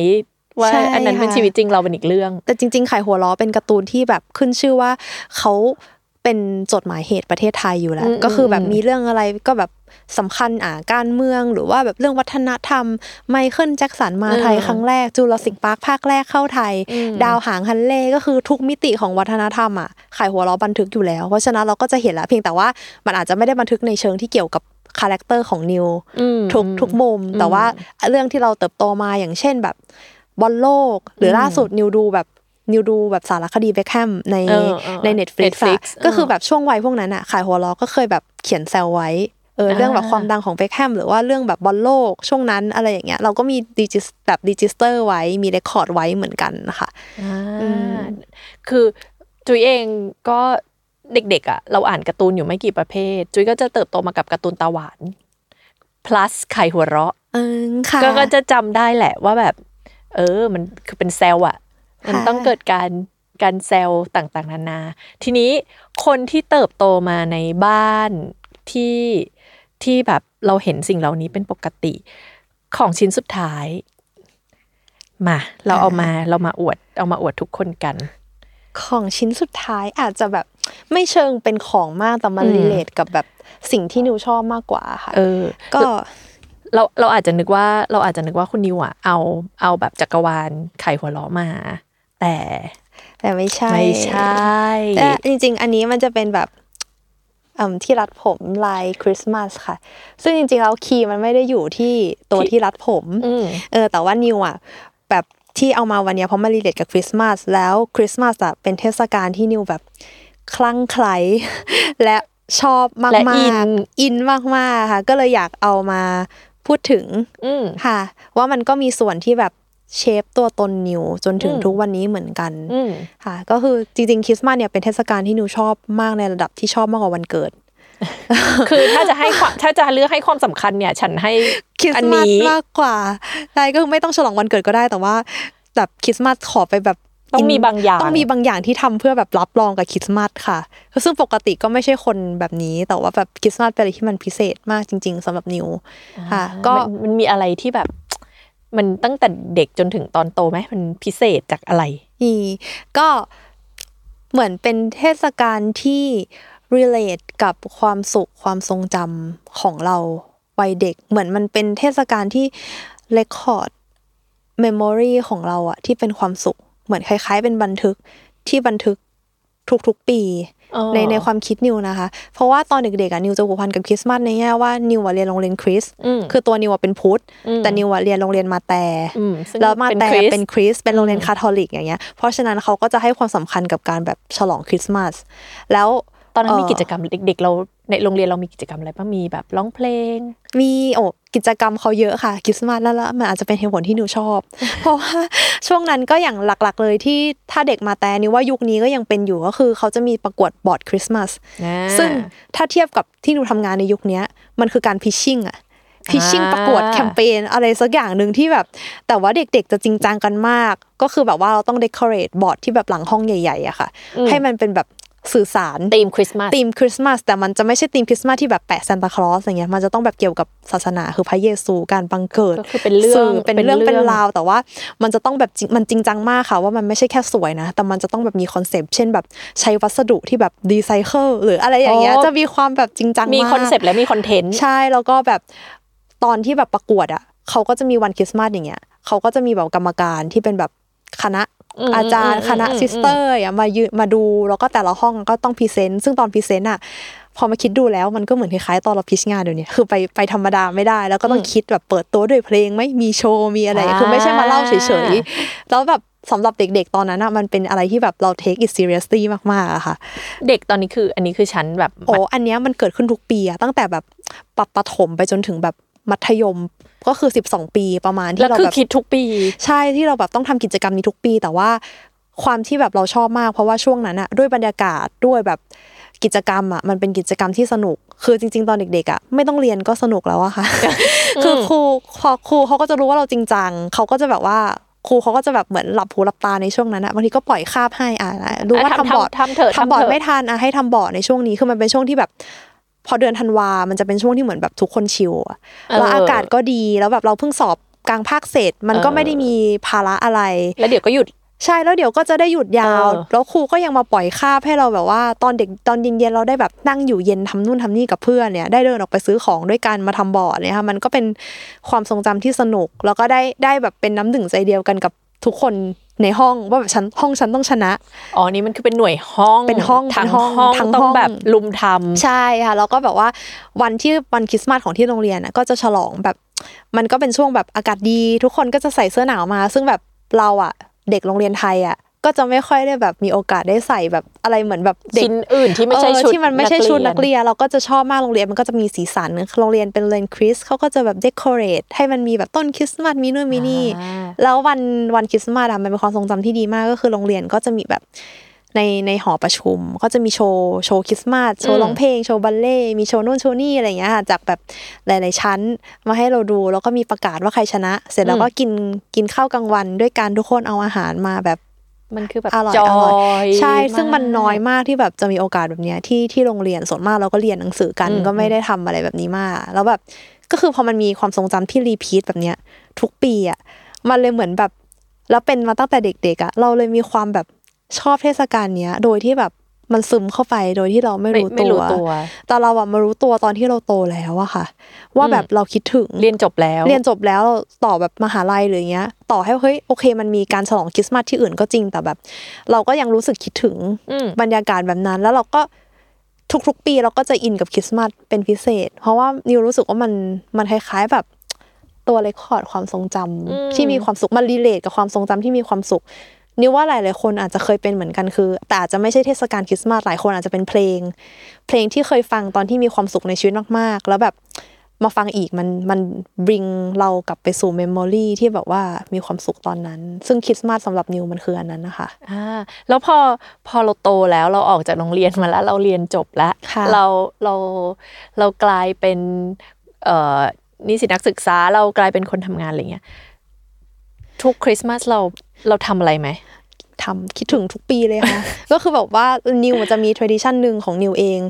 ว่าใช่อันนั้นเป็นค่ะชีวิตจริงเราเป็นอีกเรื่อง แต่จริงๆขายหัวเราะเป็นการ์ตูนที่แบบขึ้นชื่อว่าเขาเป็นจดหมายเหตุประเทศไทยอยู่แล้วอืมก็คือแบบอืมมีเรื่องอะไรก็แบบสำคัญอ่าการเมืองหรือว่าแบบเรื่องวัฒนธรรม ไมเคิลแจ็คสันมาไทยครั้งแรก Jurassic Park ภาคแรกเข้าไทย ดาวหางฮัลเลย์ก็คือทุกมิติของวัฒนธรรมอะขายหัวเราะบันทึกอยู่แล้ว เพราะฉะนั้นเราก็จะเห็นแล้วเพียงแต่ว่ามันอาจจะไม่ได้บันทึกในเชิงที่เกี่ยวกับ character ของนิวอืมทุกทุกมุม แต่ว่าเรื่องที่เราเติบโตมาอย่างเช่นแบบ บอลโลก หรือล่าสุดนิวดูแบบนิวดูแบบสารคดีเบคแฮมในเออเออใน Netflix Netflix อะก็คือเออแบบช่วงวัยพวกนั้นอะขายหัวเราะก็เคยแบบเขียนแซวไว้เออเรื่องแบบความดังของเบคแฮมหรือว่าเรื่องแบบบอลโลกช่วงนั้นอะไรอย่างเงี้ยเราก็มีดิจิแบบ register ไว้มี record ไว้เหมือนกันนะคะอ่าอืมคือจุยเองก็เด็กๆอะเราอ่านการ์ตูนอยู่ไม่กี่ประเภท จุยก็จะเติบโตมากับการ์ตูนตาหวาน plus ขายหัวเราะเออค่ะก็ก็จะจำได้แหละว่าแบบเออ มันคือเป็นเซลล์อะมันค่ะต้องเกิดการการเซลล์ต่างๆ นานา ทีนี้คนที่เติบโตมาในบ้านที่ที่แบบเราเห็นสิ่งเหล่านี้เป็นปกติของชิ้นสุดท้าย มา เราเอามาเรามาอวด เอามาอวดทุกคนกัน ของชิ้นสุดท้ายอาจจะแบบไม่เชิงเป็นของมากแต่มันอืมรีเลทกับแบบสิ่งที่นิวชอบมากกว่าค่ะ เออ ก็ เราเราอาจจะนึกว่าเราอาจจะนึกว่าคุณนิวอะเอาเอาแบบจักรวาลไข่หัวล้อมา แต่แต่ไม่ใช่ไม่ใช่แต่จริง ๆ อันนี้มันจะเป็นแบบอืมที่รัดผมลายคริสต์มาสค่ะ ซึ่งจริงๆแล้ว key มันไม่ได้อยู่ที่ตัวที่รัดผมอืมเออแต่ว่านิวอะแบบที่เอามาวันเนี้ยเพราะมัน relate กับคริสต์มาสแล้วคริสต์มาสอะเป็นเทศกาลที่นิวแบบคลั่งไคล้และชอบมากและๆอินอินมากๆค่ะก็เลยอยากเอามา พูดถึงอืมค่ะ ว่ามันก็มีส่วนที่แบบ shape ตัวตนนิวจนถึงอืมทุกวันนี้เหมือนกันอืมค่ะ ก็คือจริงๆคริสต์มาสเนี่ยเป็นเทศกาลที่นิวชอบมากในระดับที่ชอบมากกว่าวันเกิด คือถ้าจะให้ความถ้าจะเลือกให้ความสำคัญเนี่ย ฉันให้คริสอันต์มาสนี้มากกว่าใช่ก็คือไม่ต้องฉลองวันเกิดก็ได้แต่ว่าแบบคริสต์มาสขอไปแบบ ต้องมีบางอย่างต้องมีบางอย่างที่ทำเพื่อแบบรับรองกับคริสต์มาสค่ะ ซึ่งปกติก็ไม่ใช่คนแบบนี้ แต่ว่าแบบคริสต์มาสเป็นอะไรที่มันพิเศษมากจริง ๆสำหรับนิวค่ะ ก็มันมันมีอะไรที่แบบ มันตั้งแต่เด็กจนถึงตอนโตไหมมันพิเศษจากอะไรมีก็เหมือนเป็นเทศกาลที่ relate กับความสุขความทรงจำของเราวัยเด็ก เหมือนมันเป็นเทศกาลที่ record memory ของเราอะที่เป็นความสุข เหมือนคล้าย ๆ เป็นบันทึกที่บันทึกทุกๆปีอ๋อในในความคิดนิวนะคะ เพราะว่าตอนเด็กๆอะนิวจะผูกพันกับคริสต์มาสในแง่ว่านิวอะเรียนโรงเรียนคริสต์อืมคือตัวนิวอะเป็นพุทธอืมแต่นิวอะเรียนโรงเรียนมาแตร์อืมซึ่งแล้วมาแตร์เป็นคริสต์เป็นคริสต์เป็นโรงเรียนคาทอลิกอย่างเงี้ยเพราะฉะนั้นเขาก็จะให้ความสำคัญกับการแบบฉลองคริสต์มาสแล้วตอนนั้นมีเอ่อกิจกรรมเด็กๆเรา ในโรงเรียนเรามีกิจกรรมอะไรบ้างมีแบบร้องเพลง มีโอ้กิจกรรมเขาเยอะค่ะคริสต์มาสนั่นละมันอาจจะเป็นเหตุผลที่นิวชอบ เพราะว่าช่วงนั้นก็อย่างหลักๆเลยที่ถ้าเด็กมาแตร์นิวว่ายุคนี้ก็ยังเป็นอยู่ก็คือเขาจะมีประกวดบอร์ดคริสต์มาสซึ่งถ้าเทียบกับที่หนูทำงานในยุคเนี้ยมันคือการ pitching อะ pitching อ่าประกวดแคมเปญอะไรสักอย่างหนึ่งที่แบบ แต่ว่าเด็กๆจะจริงจังกันมาก ก็คือแบบว่าเราต้อง decorate บอร์ดที่แบบหลังห้องใหญ่ๆอะค่ะ ให้มันเป็นแบบ สื่อสารธีมคริสต์มาสธีมคริสต์มาสแต่มันจะไม่ใช่ธีมคริสต์มาสที่แบบแปะซานตาคลอสอย่างเงี้ยมันจะต้องแบบเกี่ยวกับศาสนาคือพระเยซูการบังเกิดก็คือเป็นเรื่องสื่เป็นเรื่องเป็นเรื่เป็อนงราว แต่ว่ามันจะต้องแบบจริงมันจริงจังมากค่ะ ว่ามันไม่ใช่แค่สวยนะ แต่มันจะต้องแบบมี concept เช่นแบบใช้วัสดุที่แบบรีไซเคิลหรืออะไรอย่างเงี้ยจะมีความแบบจริงจังมากมี concept และมี content ใช่แล้วก็แบบตอนที่แบบประกวดอะเขาก็จะมีวันคริสต์มาสอย่างเงี้ยเขาก็จะมีแบบกรรมการที่เป็นแบบคณะ อืมอาจารย์อืมคณะอืมซิสเตอร์อะมายืนมาดูแล้วก็แต่ละห้องก็ต้อง present ซึ่งตอน present อะพอมาคิดดูแล้วมันก็เหมือนคล้ายๆตอนเรา pitch งานเดี๋ยวนี้คือไปไปธรรมดาไม่ได้ แล้วก็ต้องคิดแบบเปิดตัวด้วยเพลงไหมมีโชว์มีอะไร คือไม่ใช่มาเล่าเฉยๆแล้วแบบสำหรับเด็กๆ ตอนนั้นอะมันเป็นอะไรที่แบบเรา take it seriously มากๆอะค่ะ เด็กตอนนี้คืออันนี้คือฉันแบบโอ้อันเนี้ยมันเกิดขึ้นทุกปีอะตั้งแต่แบบปรับประถมไปจนถึงแบบ มัธยมก็คือ 12 ปีประมาณแล้วที่เราคือแบบคิดทุกปี ใช่ที่เราแบบต้องทำกิจกรรมนี้ทุกปี แต่ว่าความที่แบบเราชอบมาก เพราะว่าช่วงนั้นอะด้วยบรรยากาศด้วยแบบกิจกรรมอะมันเป็นกิจกรรมที่สนุก คือจริง ๆ ตอนเด็กๆอะไม่ต้องเรียนก็สนุกแล้วอะค่ะ คือครูพอครูเขาก็จะรู้ว่าเราจริงจังเขาก็จะแบบว่าครูเขาก็จะแบบเหมือนหลับหูหลับตาในช่วงนั้นอะบางทีก็ปล่อยคาบให้อะรู้ว่าอะทำทำบอร์ดทำเถอะทำบอร์ดทำเถอะไม่ทันอะให้ทำบอร์ดในช่วงนี้คือมันเป็นช่วงที่แบบ พอเดือนธันวา มันจะเป็นช่วงที่เหมือนแบบทุกคนชิลอะแล้วอากาศก็ดีแล้วแบบเราเพิ่งสอบกลางภาคเสร็จ มันก็ไม่ได้มีภาระอะไร แล้วเดี๋ยวก็หยุดใช่แล้วเดี๋ยวก็จะได้หยุดยาวเออแล้วครูก็ยังมาปล่อยคาบให้เราแบบว่าตอนเด็กตอนเย็นๆเราได้แบบนั่งอยู่เย็นทำนู่นทำนี่กับเพื่อนเนี่ยได้เดินออกไปซื้อของด้วยกันมาทำบอร์ดเนี่ยค่ะมันก็เป็นความทรงจำที่สนุก แล้วก็ได้ได้แบบเป็นน้ำหนึ่งใจเดียวกันกับ ทุกคนในห้องว่าแบบฉันห้องฉันต้องชนะ อ๋อนี่มันคือเป็นหน่วยห้องเป็นห้องทั้งเป็นห้องห้องทั้งต้องห้องแบบลุมทำใช่ค่ะแล้วก็แบบว่าวันที่วันคริสต์มาสของที่โรงเรียนน่ะก็จะฉลองแบบมันก็เป็นช่วงแบบอากาศดี ทุกคนก็จะใส่เสื้อหนาวมา ซึ่งแบบเราอะ เด็กโรงเรียนไทยอะ ก็จะไม่ค่อยได้แบบมีโอกาสได้ใส่แบบอะไรเหมือนแบบเด็กชิ้นอื่นที่ไม่ใช่เออชุดที่มันไม่ใช่ชุดนักเรียนเรียนเราก็จะชอบมากโรงเรียนมันก็จะมีสีสันโรงเรียนเป็นโรงเรียนคริสต์เขาก็จะแบบ decorate ให้มันมีแบบต้นคริสต์มาสมีนู่นมีนี่อ่าแล้ววันวันคริสต์มาสอะมันเป็นความทรงจำที่ดีมากก็คือโรงเรียนก็จะมีแบบในในหอประชุมก็จะมีโชว์โชว์คริสต์มาสโชว์ร้องเพลงโชว์บัลเล่ต์มีโชว์นู่นโชว์นี่อะไรอย่างเงี้ยค่ะจากแบบหลาย ๆ ชั้นมาให้เราดูแล้วก็มีประกาศว่าใครชนะ เสร็จแล้วก็กินกินข้าวกลางวันด้วยกันทุกคนเอาอาหารมาแบบ มันคือแบบอร่อยจออร่อยยใช่ ซึ่งมันากน้อยมากที่แบบจะมีโอกาสแบบเนี้ยที่ที่โรงเรียนส่วนมากเราก็เรียนหนังสือกันอืมก็ไม่ได้ทำอะไรแบบนี้มาก แล้วแบบก็คือพอมันมีความทรงจำที่รีพีทแบบเนี้ย ทุกปีอะมันเลยเหมือนแบบ แล้วเป็นมาตั้งแต่เด็กๆอะเราเลยมีความแบบชอบเทศกาลเนี้ย โดยที่แบบ มันซึมเข้าไปโดยที่เราไม่ไม่รู้ไม่ตัรู้วตัว แต่เราอะมารู้ตัวตอนที่เราโตแล้วอะค่ะ ว่าแบบเราคิดถึงเรียนจบแล้ว เรียนจบแล้วต่อแบบมหาลัยหรืออย่างเงี้ย ต่อให้เฮ้ยโอเค มันมีการฉลองคริสต์มาสที่อื่นก็จริงแต่แบบ เราก็ยังรู้สึกคิดถึงอืมบรรยากาศแบบนั้น แล้วเราก็ทุกๆ ปีเราก็จะอินกับคริสต์มาสเป็นพิเศษ เพราะว่านิวรู้สึกว่ามันมันคล้ายๆแบบตัว record ความทรงจำอืมที่มีความสุขมัน relate กับความทรงจำที่มีความสุข นิวว่าหลายๆคนอาจจะเคยเป็นเหมือนกันคือ แต่อาจจะไม่ใช่เทศกาลคริสต์มาสหลายคนอาจจะเป็นเพลง เพลงที่เคยฟังตอนที่มีความสุขในชีวิตมากๆ แล้วแบบมาฟังอีกมันมัน bring เรากลับไปสู่ memory ที่แบบว่ามีความสุขตอนนั้น ซึ่งคริสต์มาสสำหรับนิวมันคืออันนั้นนะคะอ่าแล้วพอพอเราโตแล้วเราออกจากโรงเรียนมาแล้ว เราเรียนจบแล้วค่ะเราเราเรากลายเป็นเอ่อนิสิตนักศึกษาเรากลายเป็นคนทำงานอะไรเงี้ยทุกคริสต์มาสเราเราทำอะไรไหม ทำคิดถึงทุกปีเลยค่ะ ก็คือแบบว่านิวจะมี tradition หนึ่งของนิวเอง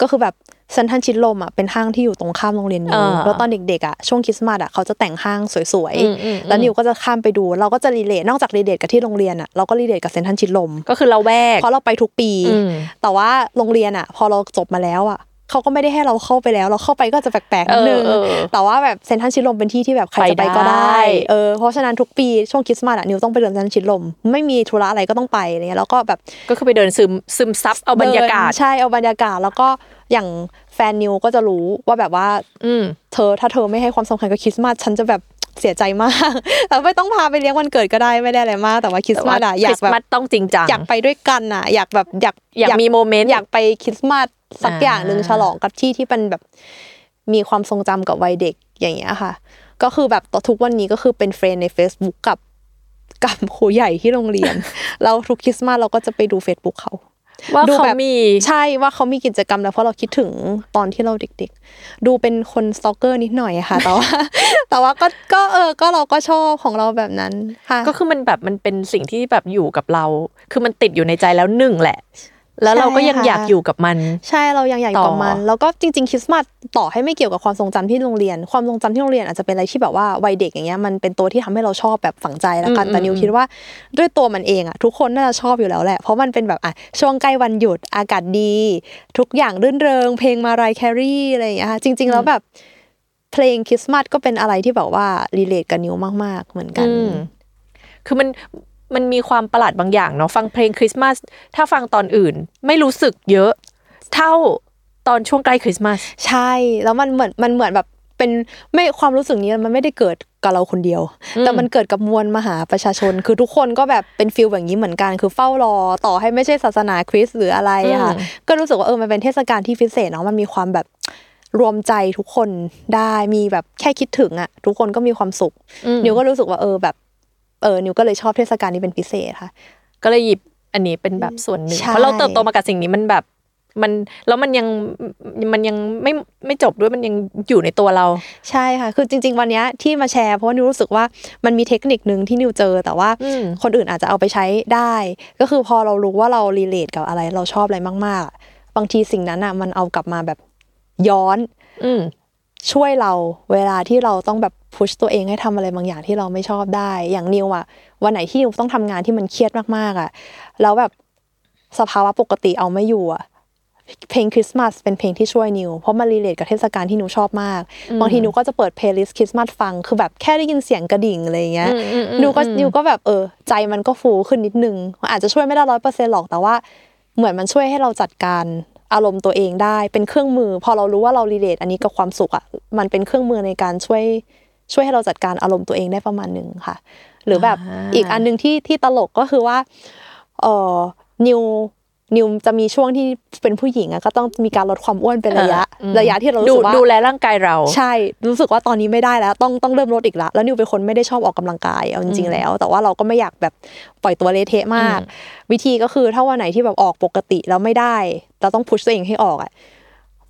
ก็คือแบบเซ็นทรัลชิดลมอะเป็นห้างที่อยู่ตรงข้ามโรงเรียนนิวอ่าแล้วตอนเด็กๆอะช่วงคริสต์มาสอะเขาจะแต่งห้างสวยอืมอืมๆแล้วนิวก็จะข้ามไปดู เราก็จะ relate นอกจาก relate กับที่โรงเรียนอะเราก็ relate กับเซ็นทรัลชิดลมก็คือเราแวะเพราะเราไปทุกปีอืมแต่ว่าโรงเรียนอะ พอเราจบมาแล้วอะ เขาก็ไม่ได้ให้เราเข้าไปแล้ว เราเข้าไปก็จะแปลกๆนิดนึงเออเออแต่ว่าแบบเซนทรัลชิดลมเป็นที่ที่แบบใครจะไปก็ไปได้ได้เออเพราะฉะนั้นทุกปีช่วงคริสต์มาสอะนิวต้องไปเดินเซนทรัลชิดลม ไม่มีธุระอะไรก็ต้องไปอะไรเงี้ยแล้วก็แบบก็คือไปเดินซึมซึมซับเอาบรรยากาศเดินใช่เอาบรรยากาศแล้วก็อย่างแฟนนิวก็จะรู้ว่าแบบว่า อืมเธอถ้าเธอไม่ให้ความสำคัญกับคริสต์มาสฉันจะแบบ เสียใจมากแต่ไม่ต้องพาไปเลี้ยงวันเกิดก็ได้ไม่ได้อะไรมาก แต่ว่าคริสต์มาสอะอยากคริสแบต์บมาสต้องจริงจังอยากไปด้วยกันอะอยากแบบอยากอยากมี moment อยากไปคริสต์มาสสักอ่าอย่างหนึ่งฉลองกับที่ที่เป็นแบบมีความทรงจำกับวัยเด็กอย่างเงี้ยค่ะ ก็คือแบบต่อทุกวันนี้ก็คือเป็น friend ใน Facebook กับกับครูใหญ่ที่โรงเรียนแล้วทุกคริสต์มาสเราก็จะไปดู Facebook เขา ว่าดูเขาแบบมีใช่ว่าเขามีกิจกรรมแล้วเพราะเราคิดถึงตอนที่เราเด็ก ๆ ดูเป็นคน stalker นิดหน่อยอะค่ะ แต่ว่าแต่ว่าก็ก็เออก็เราก็ชอบของเราแบบนั้นค่ะก็คือมันแบบมันเป็นสิ่งที่แบบอยู่กับเรา คือมันติดอยู่ในใจแล้วหนึ่งแหละ แล้วเราก็ยังใช่ค่ะอยากอยู่กับมัน ใช่เรายังอยากอยู่กับมันต่อแล้วก็จริงๆคริสต์มาสต่อให้ไม่เกี่ยวกับความทรงจำที่โรงเรียน ความทรงจำที่โรงเรียนอาจจะเป็นอะไรที่แบบว่าวัยเด็กอย่างเงี้ยมันเป็นตัวที่ทำให้เราชอบแบบฝังใจแล้วกันอืมแต่นิวอืมคิดว่าด้วยตัวมันเองอะทุกคนน่าจะชอบอยู่แล้วแหละเพราะมันเป็นแบบอะช่วงใกล้วันหยุดอากาศดี ทุกอย่างรื่นเริง เพลงมารายแครีอะไรอย่างเงี้ยค่ะจริง ๆ แล้วแบบเพลงคริสต์มาสก็เป็นอะไรที่แบบว่า relate กับนิวมาก ๆ เหมือนกันอืมคือมัน มันมีความประหลาดบางอย่างเนาะฟังเพลงคริสต์มาสถ้าฟังตอนอื่น ไม่รู้สึกเยอะ เท่าตอนช่วงใกล้คริสต์มาสใช่ แล้วมันเหมือนมันเหมือนแบบเป็นไม่ความรู้สึกนี้มันไม่ได้เกิดกับเราคนเดียว แต่มันเกิดกับมวลมหาประชาชน คือทุกคนก็แบบเป็น feel แบบนี้เหมือนกัน คือเฝ้ารอต่อให้ไม่ใช่ศาสนาคริสต์หรืออะไรอะค่ะอืมก็รู้สึกว่าเออมันเป็นเทศกาลที่พิเศษเนาะมันมีความแบบรวมใจทุกคนได้มีแบบแค่คิดถึงอะทุกคนก็มีความสุขอืมนิวก็รู้สึกว่าเออแบบ เออนิวก็เลยชอบเทศกาลนี้เป็นพิเศษค่ะ ก็เลยหยิบอันนี้เป็นแบบส่วนหนึ่งใช่เพราะเราเติบโตมากับสิ่งนี้มันแบบมันแล้วมันยังมันยังไม่ไม่จบด้วยมันยังอยู่ในตัวเรา ใช่ค่ะ คือจริง ๆ วันเนี้ยที่มาแชร์เพราะว่านิวรู้สึกว่ามันมีเทคนิคนึงที่นิวเจอ แต่ว่าอืมคนอื่นอาจจะเอาไปใช้ได้ ก็คือพอเรารู้ว่าเรารีเลทกับอะไร เราชอบอะไรมากๆอะบางทีสิ่งนั้นอะ มันเอากลับมาแบบย้อนอืม ช่วยเราเวลาที่เราต้องแบบ push ตัวเองให้ทำอะไรบางอย่างที่เราไม่ชอบได้ อย่างนิวอะวันไหนที่นิวต้องทำงานที่มันเครียดมากๆอะแล้วแบบสภาวะปกติเอาไม่อยู่อะเพลงคริสต์มาสเป็นเพลงที่ช่วยนิว เพราะมัน relate กับเทศกาลที่นิวชอบมาก บางทีนิวก็จะเปิด playlist คริสต์มาสฟัง คือแบบแค่ได้ยินเสียงกระดิ่งอะไรอย่างเงี้ยอืมอืมอืมนิวก็อืมนิวก็แบบเออใจมันก็ฟูขึ้นนิดนึงมันอาจจะช่วยไม่ได้ร้อยเปอร์เซ็นต์หรอกแต่ว่า เหมือนมันช่วยให้เราจัดการ อารมณ์ตัวเองได้ เป็นเครื่องมือ พอเรารู้ว่าเรา relate อันนี้กับความสุขอะมันเป็นเครื่องมือในการช่วยช่วยให้เราจัดการอารมณ์ตัวเองได้ประมาณหนึ่งค่ะ หรือแบบอ่าอีกอันหนึ่งที่ที่ตลกก็คือว่าเออนิว นิวจะมีช่วงที่เป็นผู้หญิงอะก็ต้องมีการลดความอ้วนเป็นระยะเอออืมระยะที่เราดูรู้สึกว่าดูแลร่างกายเรา ใช่ รู้สึกว่าตอนนี้ไม่ได้แล้ว ต้องต้องเริ่มลดอีกละแล้วนิวเป็นคนไม่ได้ชอบออกกำลังกายเอาจริงๆแล้ว แต่ว่าเราก็ไม่อยากแบบปล่อยตัวเละเทะมาก วิธีก็คือถ้าวันไหนที่แบบออกปกติแล้วไม่ได้ เราต้อง push ตัวเองให้ออกอะ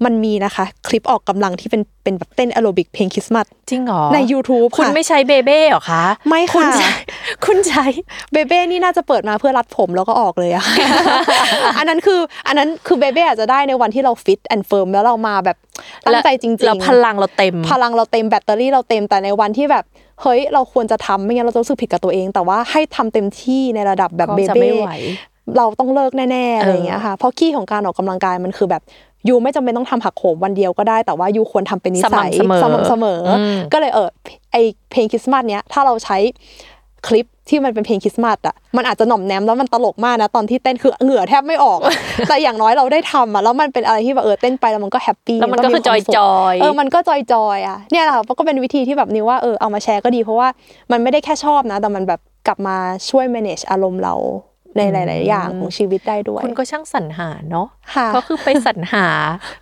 มันมีนะคะ คลิปออกกำลังที่เป็นเป็นแบบเต้นแอโรบิกเพลงคริสต์มาสจริงเหรอ ใน YouTube คุณค่ะไม่ใช้เบเบ้เหรอคะ ไม่คุณค่ะใช้คุณใช้เบเบ้นี่น่าจะเปิดมาเพื่อรัดผมแล้วก็ออกเลยอะอันนั้นคืออันนั้นคือเบเบ้อาจจะได้ในวันที่เรา fit and firm แล้วเรามาแบบตั้งใจจริงๆแล้วพลังเราเต็ม พลังเราเต็มแบตเตอรี่เราเต็มแต่ในวันที่แบบเฮ้ยเราควรจะทำไม่งั้นเราจะรู้สึกผิดกับตัวเอง แต่ว่าให้ทำเต็มที่ในระดับแบบก็เบเบ้จะไม่ไหวเราต้องเลิกแน่ๆอะไรอย่างเงี้ยค่ะเพราะ key ของการออกกำลังกายมันคือแบบ you ไม่จำเป็นต้องทำหักโหมวันเดียวก็ได้ แต่ว่า you ควรทำเป็นนิสัยสม่ำเสมอม่ำเสมอ อืมก็เลยเออไอ้เพลงคริสต์มาสเนี้ยถ้าเราใช้คลิปที่มันเป็นเพลงคริสต์มาสอะมันอาจจะหน่อมแนมแล้วมันตลกมากนะตอนที่เต้นคือเหงื่อแทบไม่ออกอะแต่อย่างน้อยเราได้ทำอะแล้วมันเป็นอะไรที่แบบเออเต้นไปแล้วมันก็ happy แล้วมันก็คือความสุข joy เออมันก็ joy joy ๆอะเนี่ยแหละค่ะก็เป็นวิธีที่แบบนิวว่าเออเอามาแชร์ก็ดีเพราะว่ามันไม่ได้แค่ชอบนะ แต่มันแบบกลับมาช่วย manage อารมณ์เรา ในหลาย ๆ อย่างของชีวิตได้ด้วย คุณก็ช่างสรรหาเนาะค่ะก็คือไปสรรหา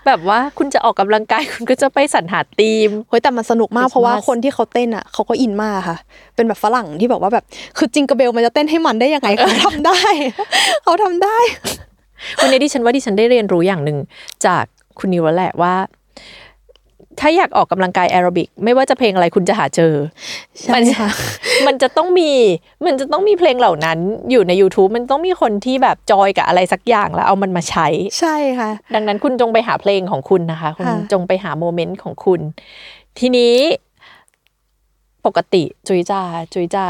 แบบว่าคุณจะออกกำลังกายคุณก็จะไปสรรหาธีมเฮ้ยแต่มันสนุกมาก Christmas เพราะว่าคนที่เขาเต้นอะเขาก็อินมากค่ะ เป็นแบบฝรั่งที่แบบว่าแบบคือจิงกระเบลมันจะเต้นให้มันได้ยังไงเขาทำได้เขาทำได้วันนี้ดิฉันว่าดิฉันได้เรียนรู้อย่างหนึ่งจากคุณนิวแล้วแหละว่า ถ้าอยากออกกำลังกายแอโรบิกไม่ว่าจะเพลงอะไรคุณจะหาเจอใช่มันค่ะมันจะต้องมีมันจะต้องมีเพลงเหล่านั้นอยู่ใน YouTube มันต้องมีคนที่แบบจอยกับอะไรสักอย่างแล้วเอามันมาใช้ ใช่ค่ะ ดังนั้นคุณจงไปหาเพลงของคุณนะคะ คุณค่ะจงไปหาโมเมนต์ของคุณ ทีนี้ปกติจุยจาจุยจา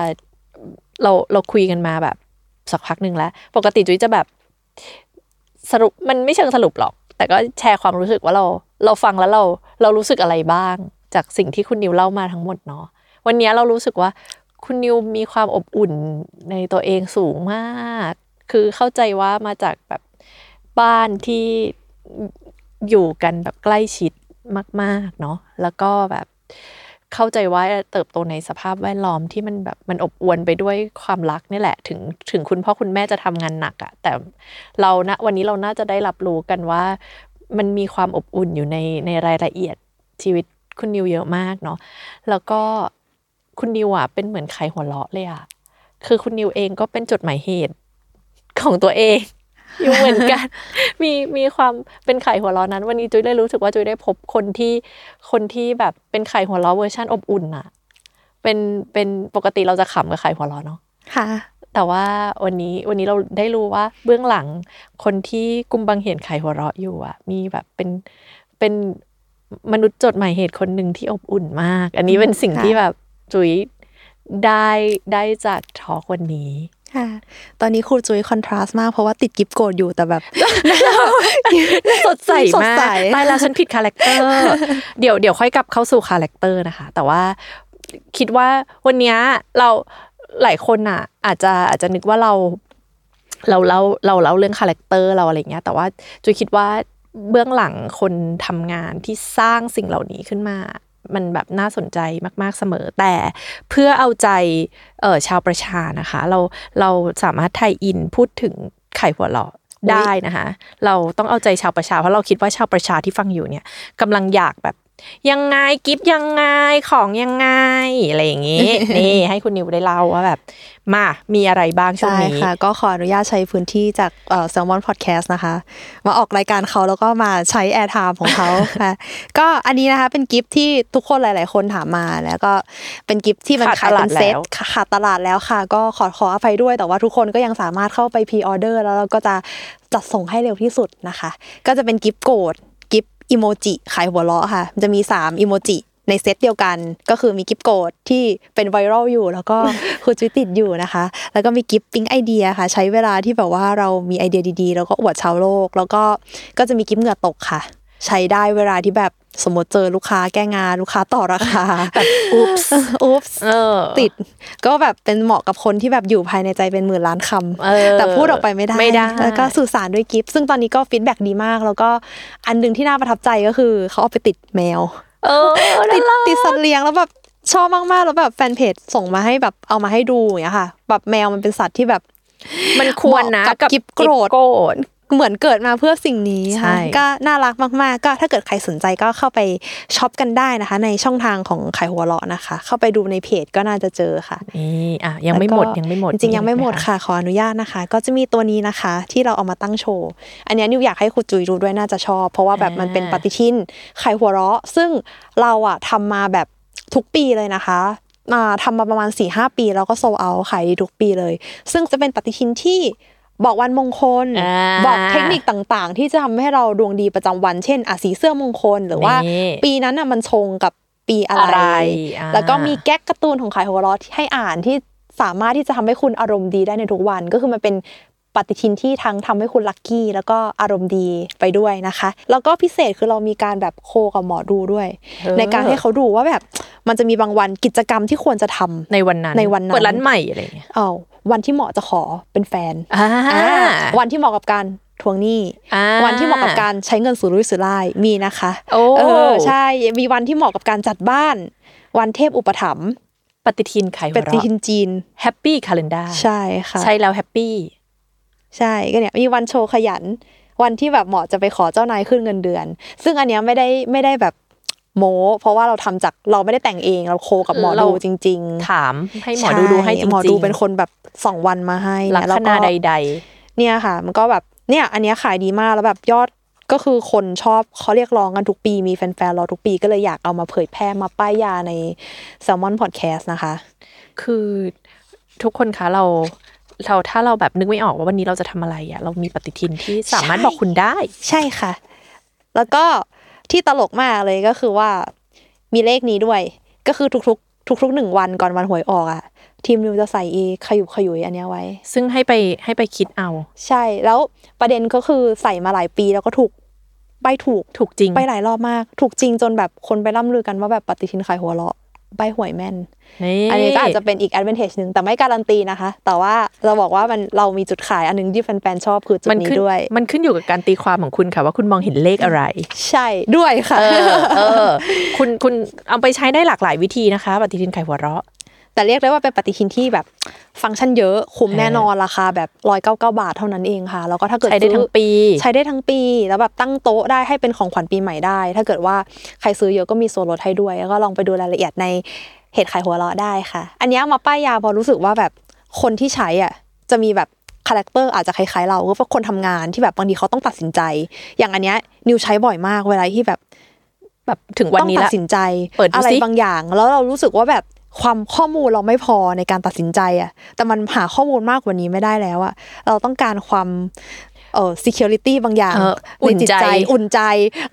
เราเราคุยกันมาแบบ สักพักหนึ่งแล้ว ปกติจุยจะแบบสรุปมันไม่เชิงสรุปหรอก แต่ก็แชร์ความรู้สึกว่าเรา เราฟังแล้วเรา เรารู้สึกอะไรบ้าง จากสิ่งที่คุณนิวเล่ามาทั้งหมดเนาะวันนี้เรารู้สึกว่าคุณนิวมีความอบอุ่นในตัวเองสูงมาก คือเข้าใจว่ามาจากแบบบ้านที่อยู่กันแบบใกล้ชิดมาก ๆ เนาะแล้วก็แบบเข้าใจว่าเติบโตในสภาพแวดล้อมที่มันแบบมันอบอวลไปด้วยความรักนี่แหละ ถึงถึงคุณพ่อคุณแม่จะทำงานหนักอะแต่เราณวันนี้เราน่าจะได้รับรู้กันว่า มันมีความอบอุ่นอยู่ในในรายละเอียดชีวิตคุณนิวเยอะมากเนาะแล้วก็คุณนิวอะเป็นเหมือนไขหัวเราะเลยอะคือคุณนิวเองก็เป็นจดหมายเหตุของตัวเองอยู่เหมือนกัน มีมีความเป็นไข่หัวเราะนั้น วันนี้จุ้ยได้รู้สึกว่าจุ้ยได้พบคนที่คนที่แบบเป็นไข่หัวเราะเวอร์ชันอบอุ่นอะเป็นเป็นปกติเราจะขำกับขายหัวเราะเนาะค่ะ แต่ว่าวันนี้วันนี้เราได้รู้ว่าเบื้องหลังคนที่กุมบังเหียนขายหัวเราะอยู่อะมีแบบเป็นเป็นมนุษย์จดหมายเหตุคนหนึ่งที่อบอุ่นมาก อันนี้เป็นสิ่งค่ะที่แบบจุ้ยได้ได้จาก talk วันนี้ค่ะ ตอนนี้ครูจุ้ย contrast มากเพราะว่าติดกิ๊บโกรธอยู่แต่แบบ สดใสสดใสมากตายแล้วฉันผิด character เดี๋ยวเดี๋ยวค่อยกลับเข้าสู่ character นะคะ แต่ว่าคิดว่าวันเนี้ยเรา หลายคนอะ อาจจะอาจจะนึกว่าเรา เราเล่าเราเล่าเรื่อง character เราอะไรเงี้ย แต่ว่าจุ้ยคิดว่าเบื้องหลังคนทำงานที่สร้างสิ่งเหล่านี้ขึ้นมา มันแบบน่าสนใจมาก ๆเสมอ แต่เพื่อเอาใจเออชาวประชานะคะ เราเราสามารถ tie-in พูดถึงขายหัวเราะได้นะคะ เราต้องเอาใจชาวประชา เพราะเราคิดว่าชาวประชาที่ฟังอยู่เนี่ยกำลังอยากแบบ ยังไงกิ๊บยังไงของยังไงอะไรอย่างงี้นี่ให้คุณนิวได้เล่าว่าแบบ มามีอะไรบ้างช่วงนี้ใช่ค่ะ ก็ขออนุญาตใช้พื้นที่จากเอ่อ Salmon Podcast นะคะ มาออกรายการเขาแล้วก็มาใช้ airtime ของเขาค่ะก็อันนี้นะคะเป็นกิ๊บที่ทุกคนหลาย ๆ คนถามมาแล้วก็เป็นกิ๊บที่มันขาดตลาด ขายเป็ดนเซตแล้วขาดตลาดแล้วค่ะ ก็ขอขออภัยด้วยแต่ว่าทุกคนก็ยังสามารถเข้าไป pre-order แล้วเราก็จะจัดส่งให้เร็วที่สุดนะคะ ก็จะเป็นกิ๊บโกรธ กิฟต์ อิโมจิขายหัวเราะค่ะ มันจะมี 3อิโมจิในเซตเดียวกันก็คือมีกิ๊บโกรธที่เป็น viral อยู่ แล้วก็คุณจุ้ยติดอยู่นะคะ แล้วก็มีกิ๊บปิ๊งไอเดียค่ะ ใช้เวลาที่แบบว่าเรามีไอเดียดีๆ แล้วก็อวดชาวโลก แล้วก็ก็จะมีกิ๊บเหงื่อตกค่ะ ใช้ได้เวลาที่แบบสมมติเจอลูกค้าแก้งานลูกค้าต่อราคาแบบ oops oops เออติด ก็แบบเป็นเหมาะกับคนที่แบบอยู่ภายในใจเป็นหมื่นล้านคำเออแต่พูดออกไปไม่ได้ไม่ได้ แล้วก็สื่อสารด้วยกิ๊บซึ่งตอนนี้ก็ feedback ดีมาก แล้วก็อันหนึ่งที่น่าประทับใจก็คือเขาเอาไปติดแมวเออติดติดสัตว์เลี้ยงแล้วแบบชอบมากๆแล้วแบบแฟนเพจส่งมาให้แบบเอามาให้ดูอย่างเงี้ยค่ะ แบบแมวมันเป็นสัตว์ที่แบบ มันควรนะเหมาะกับกิฟโกรธโกรธ เหมือนเกิดมาเพื่อสิ่งนี้ใช่ค่ะก็น่ารักมากๆ ก็ถ้าเกิดใครสนใจก็เข้าไปช็อปกันได้นะคะ ในช่องทางของขายหัวเราะนะคะ เข้าไปดูในเพจก็น่าจะเจอค่ะนี่อะยังไม่หมดแล้วก็ยังไม่หมด จริงๆยังไม่หมดอีกค่ะขออนุญาตนะคะ ก็จะมีตัวนี้นะคะ ที่เราเอามาตั้งโชว์อันเนี้ยนิวอยากให้คุณจุยดูด้วยน่าจะชอบ เพราะว่าแบบมันเป็นปฏิทินไขหัวเราะ ซึ่งเราอะทำมาแบบทุกปีเลยนะคะอ่าทำมาประมาณ4ี่หปี แล้วก็โซเอาขายดีทุกปีเลย ซึ่งจะเป็นปฏิทินที่ บอกวันมงคลอ่าบอกเทคนิคต่างๆ ที่จะทำให้เราดวงดีประจำวัน เช่นอะสีเสื้อมงคล หรือว่านี่ปีนั้นน่ะมันชงกับปีอะไรอะไรอ่าแล้วก็มีแก๊กการ์ตูนของขายหัวเราะที่ให้อ่านที่สามารถที่จะทำให้คุณอารมณ์ดีได้ในทุกวัน ก็คือมันเป็น ปฏิทินที่ทั้งทำให้คุณลัคกี้แล้วก็อารมณ์ดีไปด้วยนะคะ แล้วก็พิเศษคือเรามีการแบบโคกับหมอดูด้วยเออในการให้เขาดูว่าแบบมันจะมีบางวันกิจกรรมที่ควรจะทำในวันนั้นในวันนั้นเปิดร้านใหม่อะไรอย่างเงี้ยเอาวันที่เหมาะจะขอเป็นแฟนอ่าอ่าวันที่เหมาะกับการทวงหนี้อ่าวันที่เหมาะกับการใช้เงินสุรุ่ยสุร่ายมีนะคะโอ้เออใช่มีวันที่เหมาะกับการจัดบ้าน วันเทพอุปถัมภ์ปฏิทินไขหัเป็วนเราะตีทินจีนแฮปปี้คาล endar ใช่ค่ะใช่แล้วแฮปปี้ ใช่ก็เนี่ยมีวันโชว์ขยัน วันที่แบบเหมาะจะไปขอเจ้านายขึ้นเงินเดือน ซึ่งอันเนี้ยไม่ได้ไม่ได้แบบโมเพราะว่าเราทำจากเราไม่ได้แต่งเองเราโคกับหมอเราดูจริง ๆ ถามให้หมอดูดูให้จริงๆหมอดูเป็นคนแบบสองวันมาให้ลัคแล้วนาก็ใดเนี่ยค่ะ มันก็แบบเนี่ย อันเนี้ยขายดีมากแล้วแบบยอดก็คือคนชอบเขาเรียกร้องกันทุกปีมีแฟนๆรอทุกปีก็เลยอยากเอามาเผยแพร่มาป้ายยาใน Salmon Podcast นะคะๆคือทุกคนคะเรา เราถ้าเราแบบนึกไม่ออกว่าวันนี้เราจะทำอะไรอะเรามีปฏิทินที่สามารถใช่บอกคุณได้ ใช่ค่ะ แล้วก็ที่ตลกมากเลยก็คือว่ามีเลขนี้ด้วย ก็คือทุกๆ ทุกๆหนึ่งวันก่อนวันหวยออกอะทีมนิวจะใส่อีขยุบขยุยอันเนี้ยไว้ ซึ่งให้ไปให้ไปคิดเอา ใช่แล้วประเด็นก็คือใส่มาหลายปีแล้วก็ถูกใบถูกถูกจริง ไปหลายรอบมาก ถูกจริงจนแบบคนไปล่ำลือกันว่าแบบปฏิทินขายหัวเราะ ใบหวยแม่นนี่อันนี้ก็อาจจะเป็นอีก advantage หนึ่งแต่ไม่การันตีนะคะ แต่ว่าเราบอกว่ามันเรามีจุดขายอันหนึงที่แฟนๆชอบคือจุดมันนี้ขึ้นด้วย มันขึ้นอยู่กับการตีความของคุณค่ะว่าคุณมองเห็นเลขอะไร ใช่ด้วยค่ะเออเออคุณคุณเอาไปใช้ได้หลากหลายวิธีนะคะ ปฏิทินไขหัวเราะ แต่เรียกได้ว่าเป็นปฏิทินที่แบบฟังก์ชันเยอะคุ้มเออแน่นอนราคาแบบร้อยเก้าเก้าบาทเท่านั้นเองค่ะ แล้วก็ถ้าเกิดใช้ได้ซื้อทั้งปี ใช้ได้ทั้งปี แล้วแบบตั้งโต๊ะได้ให้เป็นของขวัญปีใหม่ได้ ถ้าเกิดว่าใครซื้อเยอะก็มีส่วนลดให้ด้วย แล้วก็ลองไปดูรายละเอียดในเพจขายหัวเราะได้ค่ะ อันเนี้ยมาป้ายยาพอรู้สึกว่าแบบคนที่ใช้อะจะมีแบบ character อาจจะคล้ายๆเราก็เป็นคนทำงานที่แบบบางทีเขาต้องตัดสินใจ อย่างอันเนี้ยนิวใช้บ่อยมากเวลาที่แบบแบบต้องตัดสินใจอะไรบางอย่าง ถึงวันนี้ละเปิดดูสิ แล้วเรารู้สึกว่าแบบ ความข้อมูลเราไม่พอในการตัดสินใจอะแต่มันหาข้อมูลมากกว่านี้ไม่ได้แล้วอะเราต้องการความเออ security บางอย่างเอออุ่นในจิตใจอุ่นใจ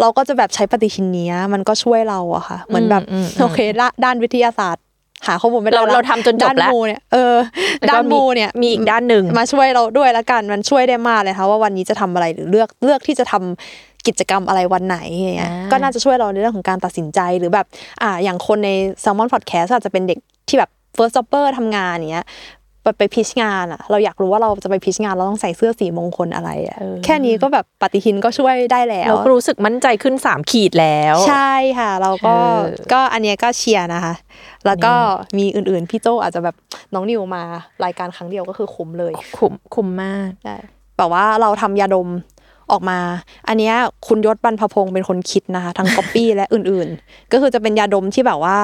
เราก็จะแบบใช้ปฏิทินเนี้ยมันก็ช่วยเราอะค่ะ เหมือนแบบอืมอืมโอเคละด้านวิทยาศาสตร์หาข้อมูลไม่ได้เราละเราทำจนจบด้านแล้วมูเนี่ยเออแล้วก็ด้านมูเนี่ยมีอีกด้านหนึ่งมาช่วยเราด้วยละกันมันช่วยได้มากเลยค่ะว่าวันนี้จะทำอะไรหรือเลือกเลือกที่จะทำ กิจกรรมอะไรวันไหนอย่างเงี้ยอ่าก็น่าจะช่วยเราในเรื่องของการตัดสินใจหรือแบบอ่าอย่างคนใน Salmon Podcast อาจจะเป็นเด็กที่แบบ first jobber ทำงานอย่างเงี้ยไปไปพิชงานอะ เราอยากรู้ว่าเราจะไปพิชงานเราต้องใส่เสื้อสีมงคลอะไรอะแค่นี้ก็แบบปฏิทินก็ช่วยได้แล้วเราก็รู้สึกมั่นใจขึ้นสามขีดแล้ว ใช่ค่ะ เราก็เออก็อันเนี้ยก็เชียร์นะคะ แล้วก็มีอื่นๆ พี่โจอาจจะแบบน้องนิวมารายการครั้งเดียวก็คือคุ้มเลยคุ้มคุ้มมากใช่แบบว่าเราทำยาดม ออกมา อันเนี้ยคุณยศบรรพพงศ์เป็นคนคิดนะคะ ทั้งก๊อปปี้และอื่นๆ ก็คือจะเป็นยาดมที่แบบว่า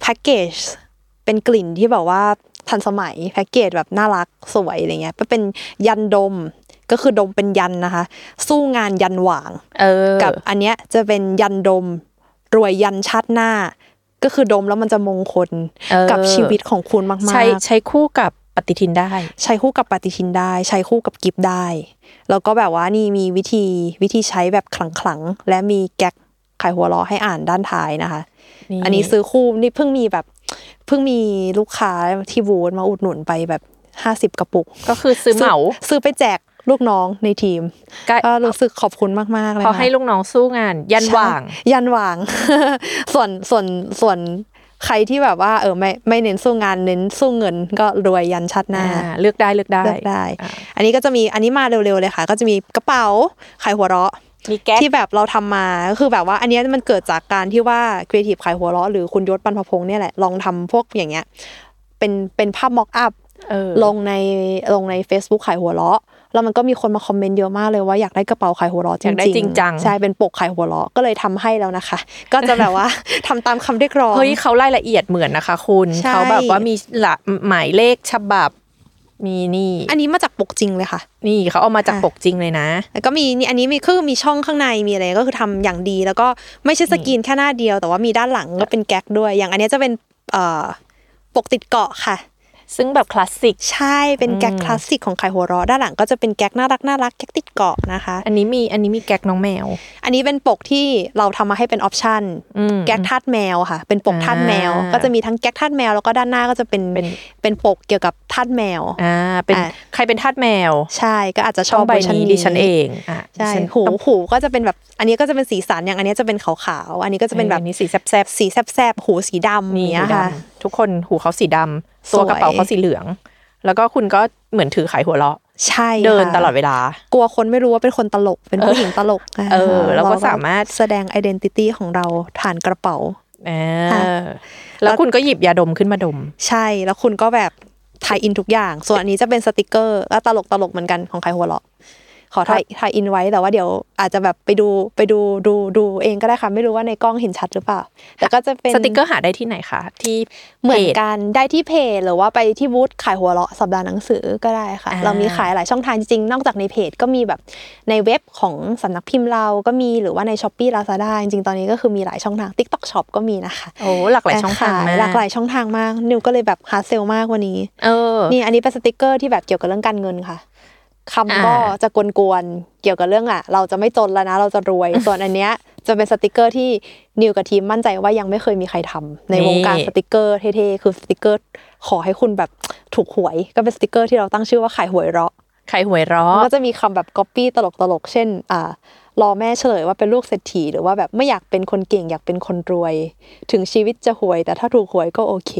แพ็กเกจเป็นกลิ่นที่แบบว่าทันสมัยแพ็กเกจแบบน่ารักสวยอะไรเงี้ยเป็นยันดมก็คือดมเป็นยันนะคะ สู้งานยันหว่างเออกับอันเนี้ยจะเป็นยันดมรวยยันชาติหน้า ก็คือดมแล้วมันจะมงคลเออกับชีวิตของคุณมากๆ ใช้ใช้คู่กับ ปฏิทินได้ ใช้คู่กับปฏิทินได้ ใช้คู่กับกิฟต์ได้ แล้วก็แบบว่านี่มีวิธีวิธีใช้แบบขลังๆและมีแก๊กขายหัวล้อให้อ่านด้านท้ายนะคะนี่อันนี้ซื้อคู่นี่เพิ่งมีแบบเพิ่งมีลูกค้าที่วูดมาอุดหนุนไปแบบห้าสิบกระปุก ก็คือซื้อเหมาซื้อไปแจกลูกน้องในทีมก็ก็รู้สึกขอบคุณมากๆเลยเขาค่ะให้ลูกน้องสู้งาน ยันหว่างใช่ยันหว่าง ส่วนส่วนส่วน ใครที่แบบว่าเออไม่ไม่เน้นสู้งานเน้นสู้เงินก็รวยยันชัดหน้าอ่าเลือกได้เลือกได้เลือกได้อ่าอันนี้ก็จะมีอันนี้มาเร็วๆเลยค่ะ ก็จะมีกระเป๋าขายหัวเราะมีแก๊กที่แบบเราทำมาก็คือแบบว่าอันเนี้ยมันเกิดจากการที่ว่าครีเอทีฟขายหัวเราะหรือคุณยศบรรพพงษ์เนี่ยแหละลองทำพวกอย่างเงี้ยเป็นเป็นภาพ mockup เออลงในลงใน Facebook ขายหัวเราะ แล้วมันก็มีคนมา comment เยอะมากเลยว่าอยากได้กระเป๋าขายหัวเราะอยากได้จริงจริงจังใช่เป็นปกขายหัวเราะก็เลยทำให้แล้วนะคะ ก็จะแบบว่าทำตามคำเรียกร้องเฮ้ยเขารายละเอียดเหมือนนะคะ คุณใช่เขาแบบว่ามีหละหมายเลขฉบับมีนี่ อันนี้มาจากปกจริงเลยค่ะ นี่เขาเอามาจากอะปกจริงเลยนะ แล้วก็มีนี่อันนี้มีคือมีช่องข้างในมีอะไรก็คือทำอย่างดี แล้วก็ไม่ใช่สกรีนแค่หน้าเดียว แต่ว่ามีด้านหลังก็เป็นแก๊กด้วย อย่างอันเนี้ยจะเป็นเอ่อปกติดเกาะค่ะ ซึ่งแบบคลาสสิก ใช่ เป็นแก๊กคลาสสิกของไข่หัวเราะด้านหลังก็จะเป็นแก๊กน่ารักน่ารักแก๊กติดเกาะนะคะ อันนี้มีอันนี้มีแก๊กน้องแมว อันนี้เป็นปกที่เราทำมาให้เป็นออปชันอืมแก๊กทาดแมวค่ะ เป็นปกทาดแมวอ่าก็จะมีทั้งแก๊กทาดแมวแล้วก็ด้านหน้าก็จะเป็นเป็นเป็นปกเกี่ยวกับทาดแมว อ่า เป็นอะใครเป็นทาสแมว ใช่ ก็อาจจะชช่ออบงใบเวอร์ชันนี้นี้ดิฉันเอง อะใช่ดิฉันหูต้องหูก็จะเป็นแบบ อันนี้ก็จะเป็นสีสันอย่างอันนี้จะเป็นขาวๆ อันนี้ก็จะเป็นแบบอันนี้สีแซบสีแซบๆ หูสีดำๆนี่เนี้ยหูดค่ะำทุกคนหูเขาสีดำตัวกระเป๋าสวยเขาสีเหลือง แล้วก็คุณก็เหมือนถือไขหัวเราะใช่เดินค่ะตลอดเวลา กลัวคนไม่รู้ว่าเป็นคนตลกเป็นผู้หญิงตลกเออนะคะแล้วก็สามารถแสดง identity ของเราผ่านกระเป๋าอ่ะค่ะแล้วคุณก็หยิบยาดมขึ้นมาดม ใช่แล้วคุณก็แบบ tie-in ทุกอย่าง ส่วนอันนี้จะเป็นสติกเกอร์แล้วตลกตลกๆเหมือนกันของขายหัวเราะ ขอ tie tie-in ไว้แต่ว่าเดี๋ยวอาจจะแบบไปดูไปดูดูดูเองก็ได้ค่ะไม่รู้ว่าในกล้องเห็นชัดหรือเปล่าแต่ก็จะเป็นสติกเกอร์หาได้ที่ไหนคะที่เหมือนพจกันได้ที่เพจหรือว่าไปที่บูธขายหัวเราะสัปดาห์หนังสือก็ได้ค่ะอ่าเรามีขายหลายช่องทางจริงๆนอกจากในเพจก็มีแบบในเว็บของสำนักพิมพ์เราก็มีหรือว่าใน Shopee Lazada จริงๆตอนนี้ก็คือมีหลายช่องทาง TikTok Shop ก็มีนะคะโอ้หลากหลายช่องทางมากหลากหลายช่องทางมากนิวก็เลยแบบ hard sell มากวันนี้เออนี่อันนี้เป็นสติกเกอร์ที่แบบเกี่ยวกับเรื่องการเงินค่ะ คำก็อ่าจะกวนๆเกี่ยวกับเรื่องอะ เราจะไม่จนแล้วนะ เราจะรวย ส่วนอันเนี้ยจะเป็นสติกเกอร์ที่นิวกับทีมมั่นใจว่ายังไม่เคยมีใครทำในวงการสติกเกอร์เท่ๆคือสติกเกอร์ขอให้คุณแบบถูกหวย ก็เป็นสติกเกอร์ที่เราตั้งชื่อว่าขายหวยเราะ ขายหวยเราะ มันก็จะมีคำแบบก๊อปปี้ตลกๆเช่น อ่ารอแม่เฉลยว่าเป็นลูกเศรษฐีหรือว่าแบบไม่อยากเป็นคนเก่งอยากเป็นคนรวย ถึงชีวิตจะหวย แต่ถ้าถูกหวยก็โอเค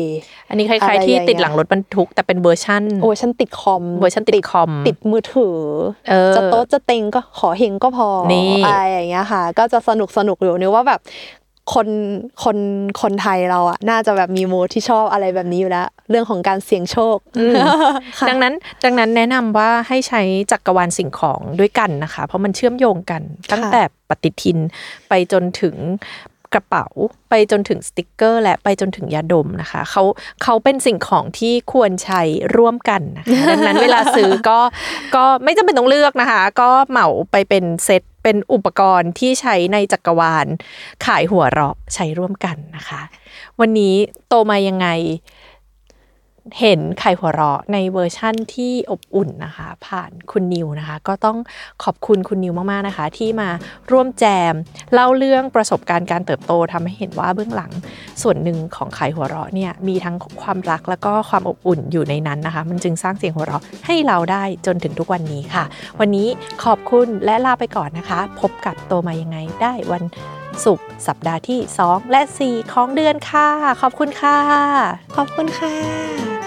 อันนี้คอะล้ายไรๆที่อย่างเงี้ยติดหลังรถบรรทุก แต่เป็นเวอร์ชั่นโอ้ฉันติดคอมเวอร์ชันติดคอม ติดมือถือเออจะโต๊ดจะเต็งก็ขอเฮงก็พอนี่อะไรอย่างเงี้ยค่ะ ก็จะสนุกสนุกอยู่นึกว่าแบบ คนคนคนไทยเราอะน่าจะแบบมีมูทที่ชอบอะไรแบบนี้อยู่แล้ว เรื่องของการเสี่ยงโชคค่ะดังนั้นดังนั้นแนะนำว่าให้ใช้จักรวาลสิ่งของด้วยกันนะคะ เพราะมันเชื่อมโยงกันตั้งแต่ปฏิทินไปจนถึงกระเป๋าไปจนถึงสติกเกอร์ และไปจนถึงยาดมนะคะเขาเขาเป็นสิ่งของที่ควรใช้ร่วมกันนะคะดังนั้นเวลาซื้อก็ก็ไม่จำเป็นต้องเลือกนะคะ ก็เหมาไปเป็นเซต เป็นอุปกรณ์ที่ใช้ในจักรวาล ขายหัวเราะใช้ร่วมกันนะคะ วันนี้โตมายังไง เห็นขายหัวเราะในเวอร์ชั่นที่อบอุ่นนะคะ ผ่านคุณนิวนะคะ ก็ต้องขอบคุณคุณนิวมากๆนะคะ ที่มาร่วมแจม เล่าเรื่องประสบการณ์การเติบโตทำให้เห็นว่าเบื้องหลังส่วนหนึ่งของขายหัวเราะเนี่ยมีทั้งความรักแล้วก็ความอบอุ่นอยู่ในนั้นนะคะ มันจึงสร้างเสียงหัวเราะให้เราได้จนถึงทุกวันนี้ค่ะ วันนี้ขอบคุณและลาไปก่อนนะคะ พบกับโตมายังไงได้วันศุกร์สัปดาห์ที่ 2 และ 4 ของเดือนค่ะ ขอบคุณค่ะ ขอบคุณค่ะ